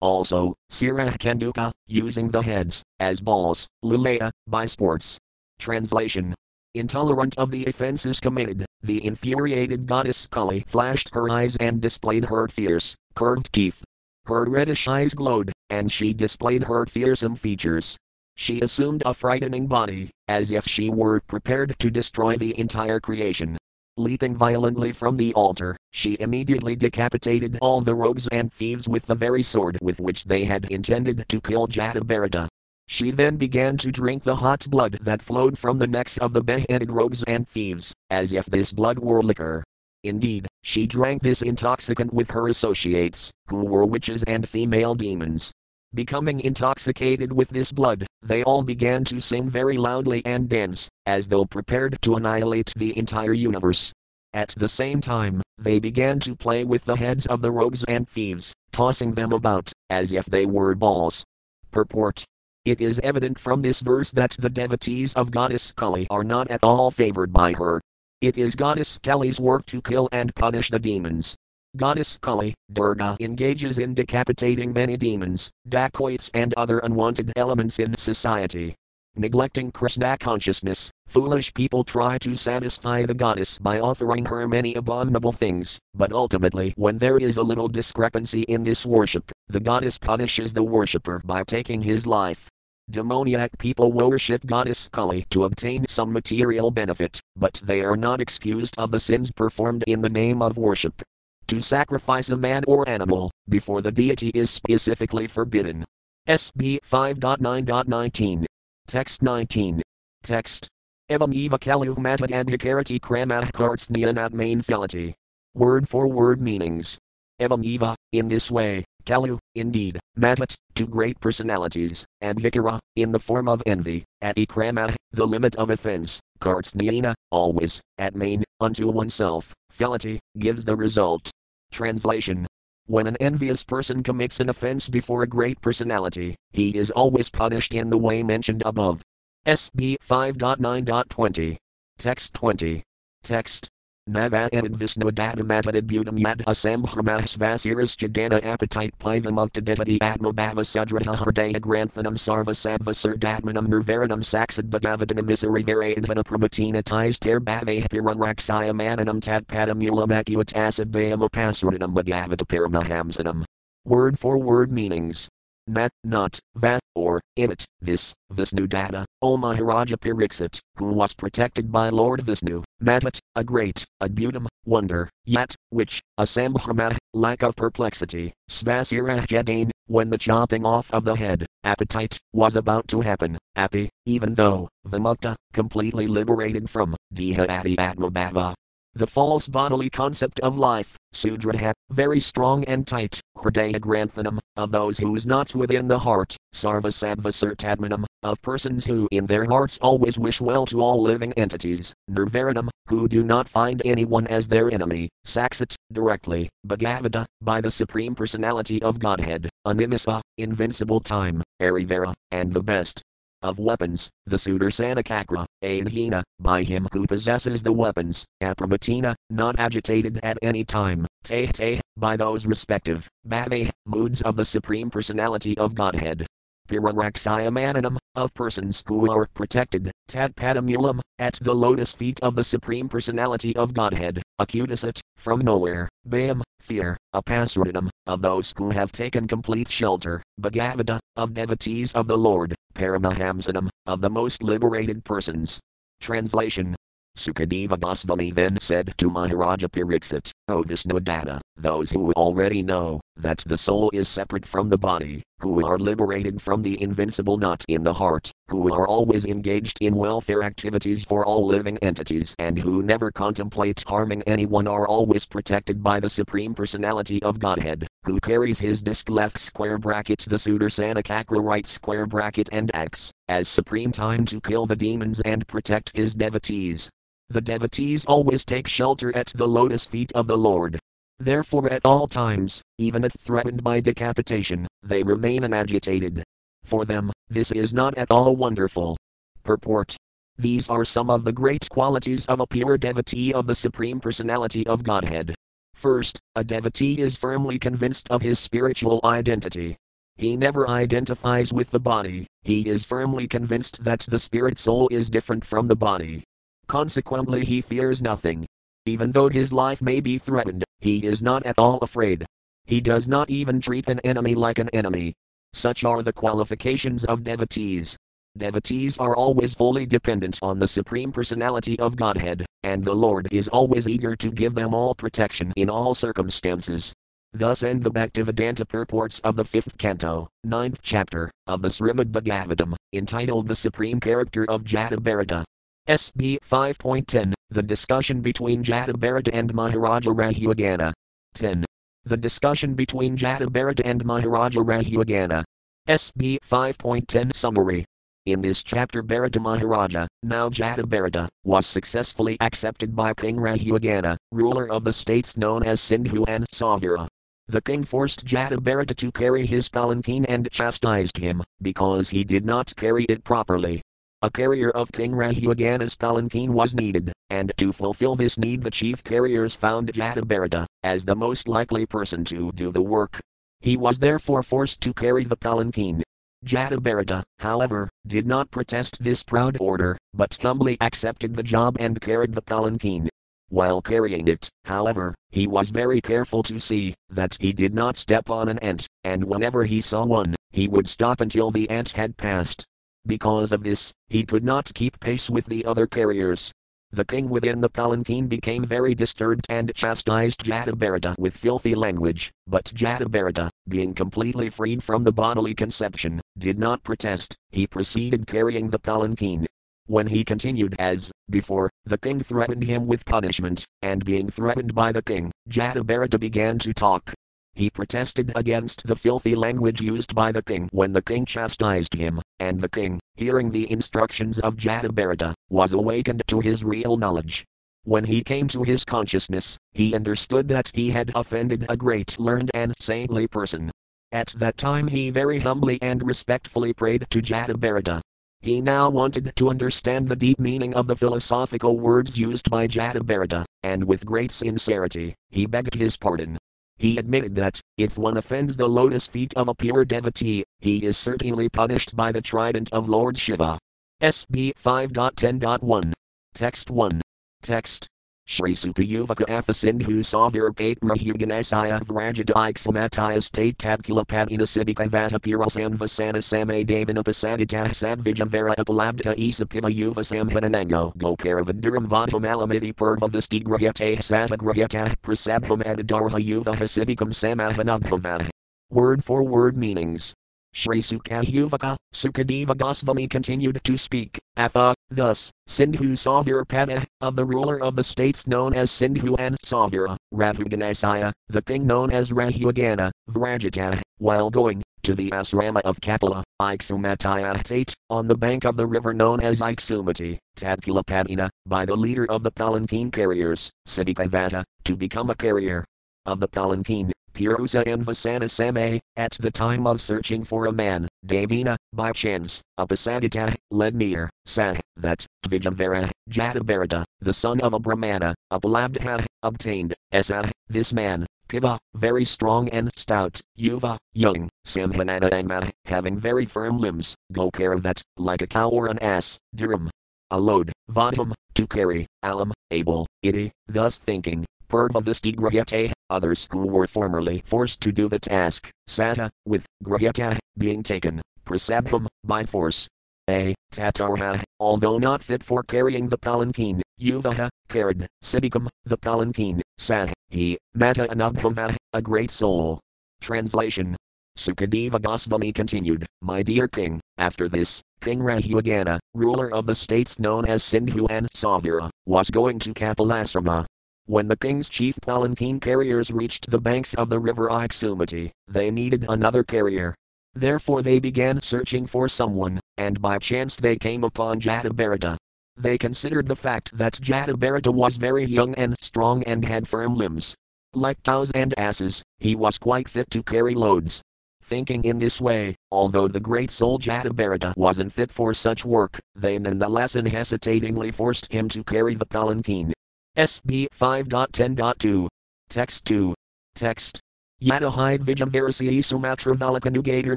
Speaker 1: Also, Sirakanduka, using the heads, as balls, Lulea, by sports. Translation Intolerant of the offenses committed, the infuriated goddess Kali flashed her eyes and displayed her fierce, curved teeth. Her reddish eyes glowed, and she displayed her fearsome features. She assumed a frightening body, as if she were prepared to destroy the entire creation. Leaping violently from the altar, she immediately decapitated all the rogues and thieves with the very sword with which they had intended to kill Jatabharata. She then began to drink the hot blood that flowed from the necks of the beheaded rogues and thieves, as if this blood were liquor. Indeed, she drank this intoxicant with her associates, who were witches and female demons. Becoming intoxicated with this blood, they all began to sing very loudly and dance, as though prepared to annihilate the entire universe. At the same time, they began to play with the heads of the rogues and thieves, tossing them about, as if they were balls. Purport It is evident from this verse that the devotees of Goddess Kali are not at all favored by her. It is Goddess Kali's work to kill and punish the demons, Goddess Kali, Durga engages in decapitating many demons, dacoits, and other unwanted elements in society. Neglecting Krishna consciousness, foolish people try to satisfy the goddess by offering her many abominable things, but ultimately, when there is a little discrepancy in this worship, the goddess punishes the worshipper by taking his life. Demoniac people worship Goddess Kali to obtain some material benefit, but they are not excused of the sins performed in the name of worship. To sacrifice a man or animal before the deity is specifically forbidden. SB 5.9.19. Text 19. Text. Evam eva kalu matad adhikarati kramah kartsnyanat main felity. Word for word meanings. Evam eva, in this way, kalu, indeed, matat, to great personalities, and vikara, in the form of envy, at ikramah, the limit of offense, kartsnyana, always, at main, unto oneself, felity, gives the result. Translation when an envious person commits an offense before a great personality, he is always punished in the way mentioned above. SB 5.9.20. Text 20. Text. Navaad Visnuadadamatadabudam yad asambhramas vasiris jadana appetite pivamuktaditati atmabhava sudrata hardaya granthanam sarva sabva surdadmanam nirvaranam saksad bhagavatanam isarivarayanthana pramatina ties ter bhave pirunraksaya mananam tatpadam ulamakuat asadbayam apasranam bhagavata paramahamsanam. Word for word meanings. Nat, not, that, or, it, this, Visnudatta, O Maharaja Pariksit, who was protected by Lord Vishnu, Matat, a great, a adbutam, wonder, yet, which, a sambhrama, lack of perplexity, svasira jadain, when the chopping off of the head, appetite, was about to happen, api, even though, vimukta, completely liberated from, diha adi atmabhava, the false bodily concept of life, Sudraha, very strong and tight, Hridaya Granthanam, of those whose knots within the heart, Surtadmanam, of persons who in their hearts always wish well to all living entities, Nirvaranam, who do not find anyone as their enemy, Saksat, directly, Bhagavata, by the Supreme Personality of Godhead, Animisa, invincible time, Arivara, and the best, of weapons, the suitor Kakra, Adhina, by him who possesses the weapons, Apramatina, not agitated at any time, Te, by those respective, Bhave, moods of the Supreme Personality of Godhead. Piraraksaya of persons who are protected, Tatpadamulam, at the lotus feet of the Supreme Personality of Godhead, Acutisat, from nowhere, Bayam, fear, Apasradinam, of those who have taken complete shelter, Bhagavata, of devotees of the Lord, Paramahamsanam, of the most liberated persons. Translation Sukadeva Goswami then said to Maharaja Pariksit, O oh, Visnudatta, those who already know that the soul is separate from the body, who are liberated from the invincible knot in the heart, who are always engaged in welfare activities for all living entities, and who never contemplate harming anyone are always protected by the Supreme Personality of Godhead, who carries his disk left square bracket the Sudarsana Cakra right square bracket and acts as supreme time to kill the demons and protect his devotees. The devotees always take shelter at the lotus feet of the Lord. Therefore, at all times, even if threatened by decapitation, they remain unagitated. For them, this is not at all wonderful. Purport These are some of the great qualities of a pure devotee of the Supreme Personality of Godhead. First, a devotee is firmly convinced of his spiritual identity. He never identifies with the body, he is firmly convinced that the spirit soul is different from the body. Consequently, he fears nothing. Even though his life may be threatened, he is not at all afraid. He does not even treat an enemy like an enemy. Such are the qualifications of devotees. Devotees are always fully dependent on the Supreme Personality of Godhead, and the Lord is always eager to give them all protection in all circumstances. Thus end the Bhaktivedanta purports of the fifth canto, ninth chapter, of the Srimad Bhagavatam, entitled The Supreme Character of Jadabharata. SB 5.10 The discussion between Jadabharata and Maharaja Rahugana. 10. The discussion between Jadabharata and Maharaja Rahugana. SB 5.10 Summary. In this chapter, Bharata Maharaja, now Jadabharata, was successfully accepted by King Rahugana, ruler of the states known as Sindhu and Savira. The king forced Jadabharata to carry his palanquin and chastised him, because he did not carry it properly. A carrier of King Rahugana's palanquin was needed, and to fulfill this need the chief carriers found Jadabharata as the most likely person to do the work. He was therefore forced to carry the palanquin. Jadabharata, however, did not protest this proud order, but humbly accepted the job and carried the palanquin. While carrying it, however, he was very careful to see that he did not step on an ant, and whenever he saw one, he would stop until the ant had passed. Because of this, he could not keep pace with the other carriers. The king within the palanquin became very disturbed and chastised Jadabharata with filthy language, but Jadabharata, being completely freed from the bodily conception, did not protest, he proceeded carrying the palanquin. When he continued as before, the king threatened him with punishment, and being threatened by the king, Jadabharata began to talk, he protested against the filthy language used by the king when the king chastised him, and the king, hearing the instructions of Jadabharata, was awakened to his real knowledge. When he came to his consciousness, he understood that he had offended a great learned and saintly person. At that time he very humbly and respectfully prayed to Jatabharata. He now wanted to understand the deep meaning of the philosophical words used by Jatabharata, and with great sincerity, he begged his pardon. He admitted that, if one offends the lotus feet of a pure devotee, he is certainly punished by the trident of Lord Shiva. SB 5.10.1. Text 1. Text. Shri Sukayuvaka Athasindhu Savir Patra Huganasaya Vrajadaik Samataya State Tabkula Padina Siddhika Vatapirasan Vasana Same Devana Pasadita Sabvijavara Apalabdha Isapiva Yuva Samhananango Gokaravaduram Vatamalamiti Purva Vistigrayate Satagrayata Prasabham Adadarha Yuva Hasiddhikam Samahanabhava. Word for word meanings. Shri Sukayuvaka, Sukadeva Goswami continued to speak, Atha, thus, Sindhu Savirpada, of the ruler of the states known as Sindhu and Savira, Rahuganasaya, the king known as Rahugana, Vrajata, while going to the asrama of Kapila, Iksumataya Tate, on the bank of the river known as Iksumati, Tadkulapadina, by the leader of the Palanquin carriers, Siddhikavata, to become a carrier of the Palanquin, Purusa and Vasana Same, at the time of searching for a man, Devina, by chance, Upasadita, led near, Sah, that, Vijavara, Jatabharata, the son of a Brahmana, a Upalabdha, obtained, Esa, this man, Piva, very strong and stout, Yuva, young, Samhanana having very firm limbs, Gokaravat, like a cow or an ass, Diram, a load, Vadam, to carry, Alam, able, Iti, thus thinking, Purvavistigrayate, others who were formerly forced to do the task, Sata, with Grayata, being taken, Prasabham, by force. A. Tatarha, although not fit for carrying the palanquin, Yuvaha, carried, Siddhikam, the palanquin, Sah, he, Mata Anubhava, a great soul. Translation Sukadeva Goswami continued, My dear king, after this, King Rahugana, ruler of the states known as Sindhu and Savira, was going to Kapilasrama, when the king's chief palanquin carriers reached the banks of the river Iksumati, they needed another carrier. Therefore they began searching for someone, and by chance they came upon Jatabharata. They considered the fact that Jatabharata was very young and strong and had firm limbs. Like cows and asses, he was quite fit to carry loads. Thinking in this way, although the great soul Jatabharata wasn't fit for such work, they nonetheless unhesitatingly forced him to carry the palanquin. SB 5.10.2. Text 2. Text. Yadahide Vijamvarasi Sumatra Valakanugator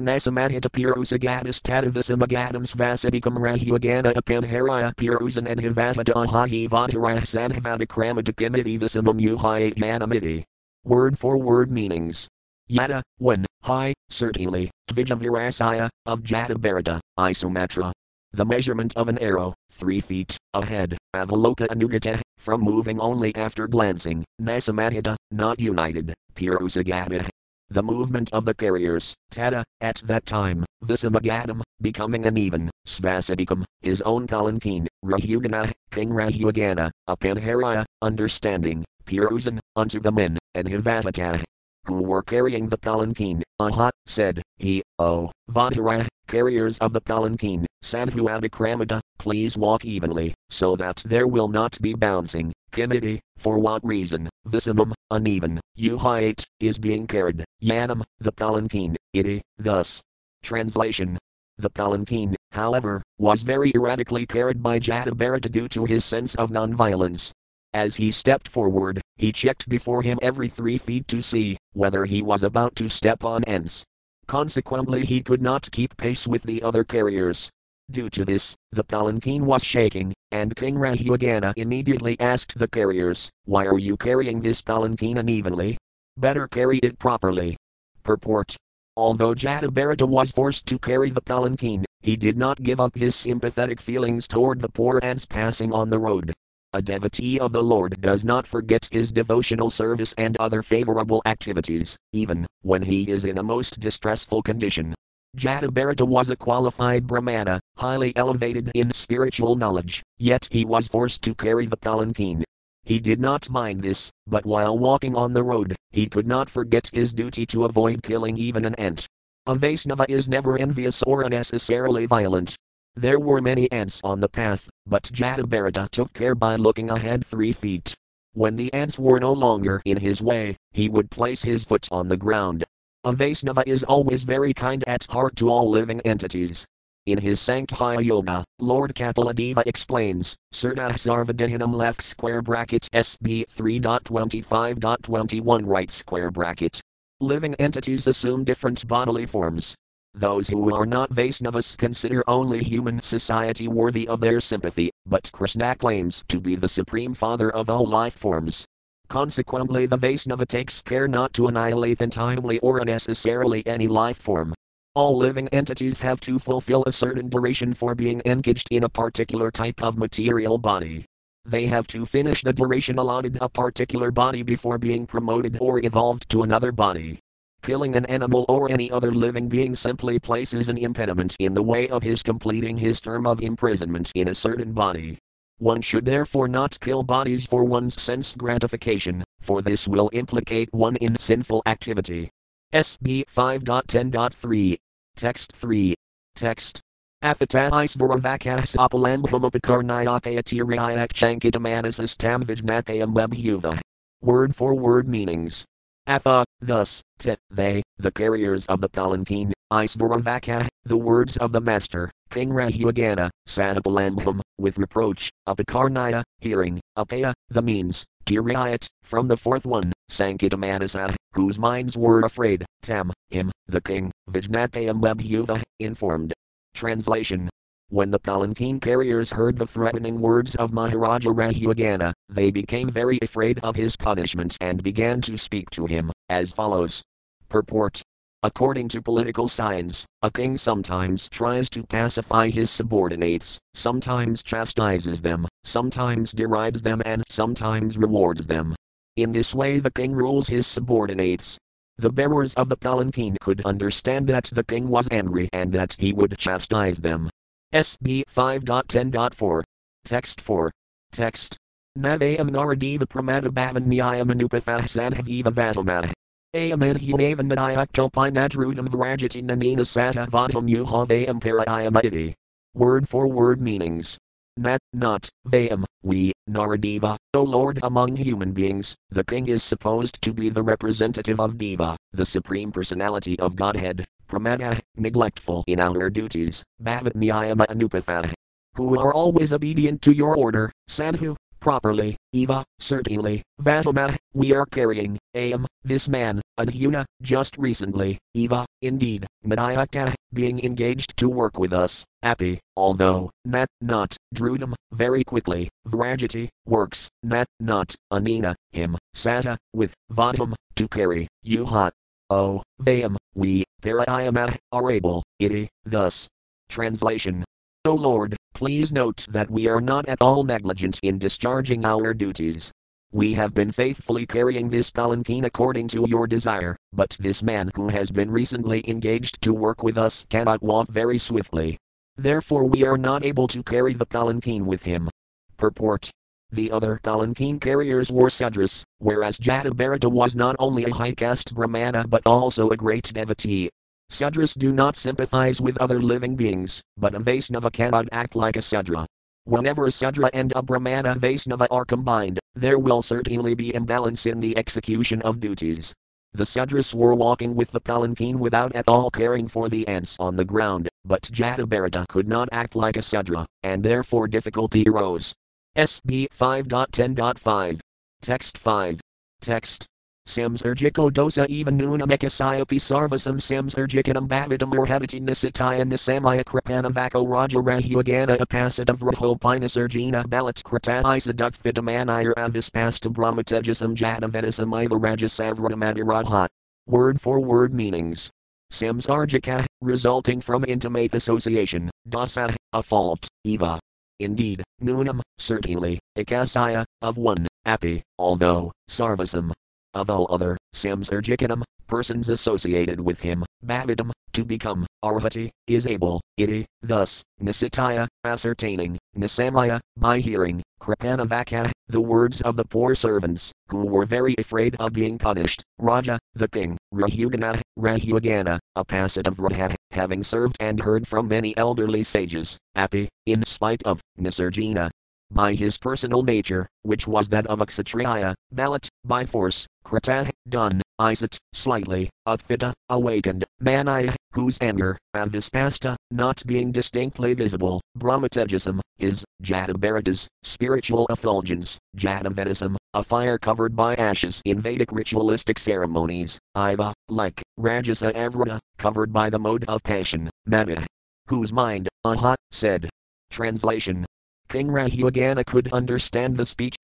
Speaker 1: Nasamadhita Pirusagatis Tatavisamagatam Svasadikam Rahugana Apanharaya Pirusan and Hivavadahahi Vatarah Sadhavadakramadakamiti Visamam Uhayat Yanamiti. Word for word meanings. Yada, when, high, certainly, Vijamvirasaya, of Jatabharata, Isumatra, the measurement of an arrow, 3 feet, ahead, avaloka anugata, from moving only after glancing, nasamadhita, not united, purusagata. The movement of the carriers, tada, at that time, visamagatam, becoming uneven, svasadikam, his own palanquin, rahugana, king rahugana, apanharaya, understanding, purusan, unto the men, and hivatata, who were carrying the palanquin, aha, said, he, oh, Vatara, carriers of the palanquin, Sadhu Abhikramata, please walk evenly, so that there will not be bouncing. Kimiti, for what reason, Visamam, uneven, Uhayat, is being carried, Yanam, the palanquin, iti, thus. Translation The palanquin, however, was very erratically carried by Jatabharata due to his sense of nonviolence. As he stepped forward, he checked before him every three feet to see whether he was about to step on ants. Consequently, he could not keep pace with the other carriers. Due to this, the palanquin was shaking, and King Rahugana immediately asked the carriers, Why are you carrying this palanquin unevenly? Better carry it properly. Purport Although Jatabharata was forced to carry the palanquin, he did not give up his sympathetic feelings toward the poor ants passing on the road. A devotee of the Lord does not forget his devotional service and other favorable activities, even when he is in a most distressful condition. Jatabharata was a qualified Brahmana, highly elevated in spiritual knowledge, yet he was forced to carry the palanquin. He did not mind this, but while walking on the road, he could not forget his duty to avoid killing even an ant. A Vaisnava is never envious or unnecessarily violent. There were many ants on the path, but Jatabharata took care by looking ahead three feet. When the ants were no longer in his way, he would place his foot on the ground. A is always very kind at heart to all living entities. In his Sankhya Yoga, Lord Kapiladeva explains, Sirdah Sarvadahinam left square bracket SB 3.25.21 right square bracket. Living entities assume different bodily forms. Those who are not Vaisnavas consider only human society worthy of their sympathy, but Krishna claims to be the supreme father of all life forms. Consequently, the Vaisnava takes care not to annihilate entirely or unnecessarily any life form. All living entities have to fulfill a certain duration for being engaged in a particular type of material body. They have to finish the duration allotted a particular body before being promoted or evolved to another body. Killing an animal or any other living being simply places an impediment in the way of his completing his term of imprisonment in a certain body. One should therefore not kill bodies for one's sense gratification, for this will implicate one in sinful activity. SB 5.10.3. Text 3. Text. Athatais varavakasapalambhamapakarnayakayatiriyak chankitamanasas tam vijnakayam webhuva. Word for word meanings. Atha, thus, tit, they, the carriers of the palanquin, Isvaravaka, the words of the master, King Rahugana, Sadapalambham, with reproach, Apakarnaya, hearing, Apaya, the means, Tirayat, from the fourth one, Sankitamanasa, whose minds were afraid, Tam, him, the king, Vijnapayam Webhuva, informed. Translation when the palanquin carriers heard the threatening words of Maharaja Rahugana, they became very afraid of his punishment and began to speak to him, as follows. Purport According to political science, a king sometimes tries to pacify his subordinates, sometimes chastises them, sometimes derides them, and sometimes rewards them. In this way, the king rules his subordinates. The bearers of the palanquin could understand that the king was angry and that he would chastise them. SB 5.10.4. Text 4. Text. Navayam Naradeva Pramada Bhavan Nyayam Anupathah Sadhaviva Vatamah. Ayaman Hunavan Nadayaktopai Nadrudam Vrajati Nanina Sata Vatam Yuhavayam Parayam Word for word meanings. Nat, not, Vayam, we, Naradeva, O Lord among human beings, the king is supposed to be the representative of Deva, the supreme personality of Godhead, pramada, neglectful in our duties, bhavatmyayama anupatha, who are always obedient to your order, sadhu, properly, eva, certainly, vatama, we are carrying, am, this man, adhuna, just recently, eva, indeed, madhyakta, eh, being engaged to work with us, api, although, nat, not, drudam, very quickly, vrajati, works, nat, not, anina, him, sata, with, vatam, to carry, yuhat, O, oh, Vayam, we, Parayamah, are able, iti, thus. Translation. O Lord, please note that we are not at all negligent in discharging our duties. We have been faithfully carrying this palanquin according to your desire, but this man who has been recently engaged to work with us cannot walk very swiftly. Therefore, we are not able to carry the palanquin with him. Purport the other palanquin carriers were Sudras, whereas Jatabharata was not only a high caste Brahmana but also a great devotee. Sudras do not sympathize with other living beings, but a Vaisnava cannot act like a Sudra. Whenever a Sudra and a Brahmana Vaisnava are combined, there will certainly be imbalance in the execution of duties. The Sudras were walking with the palanquin without at all caring for the ants on the ground, but Jatabharata could not act like a Sudra, and therefore difficulty arose. SB 5.10.5. Text 5. Text. Samsarjiko dosa even nunamekasyapi sarvasam samsarjikanam bhavitam orhavati nisataya nisamaya kripanavako raja rahugana apasita vrahopinasarjina balat krataisa dukthidamanayar avispasta brahmatejasam jatavedasam iva rajasavradamadirajhat. Word for word meanings. Samsarjika, resulting from intimate association, dasa, a fault, eva, Indeed, Nunam, certainly, Akasaya, of one, Api, although, Sarvasam, of all other, Samsarjikanam, persons associated with him, Bhavidam, to become, Arhati, is able, iti, thus, Nisitaya, ascertaining, Nisamaya, by hearing, Kripanavaka, the words of the poor servants, who were very afraid of being punished, Raja, the king, Rahugana, Rahugana, a passage of Raha, having served and heard from many elderly sages, Api, in spite of, Nisargina, by his personal nature, which was that of a Kshatriya, Balat, by force, Krita, done, Isat, slightly, Utthita, awakened, Manaya, whose anger, Avispasta, not being distinctly visible, Brahmatejasam, his, Jatabharatas, spiritual effulgence, Jatavedasam, a fire covered by ashes in Vedic ritualistic ceremonies, Iva, like, Rajasa Avrata, covered by the mode of passion, Mada, whose mind, Aha, said. Translation King Rahugana could understand the speech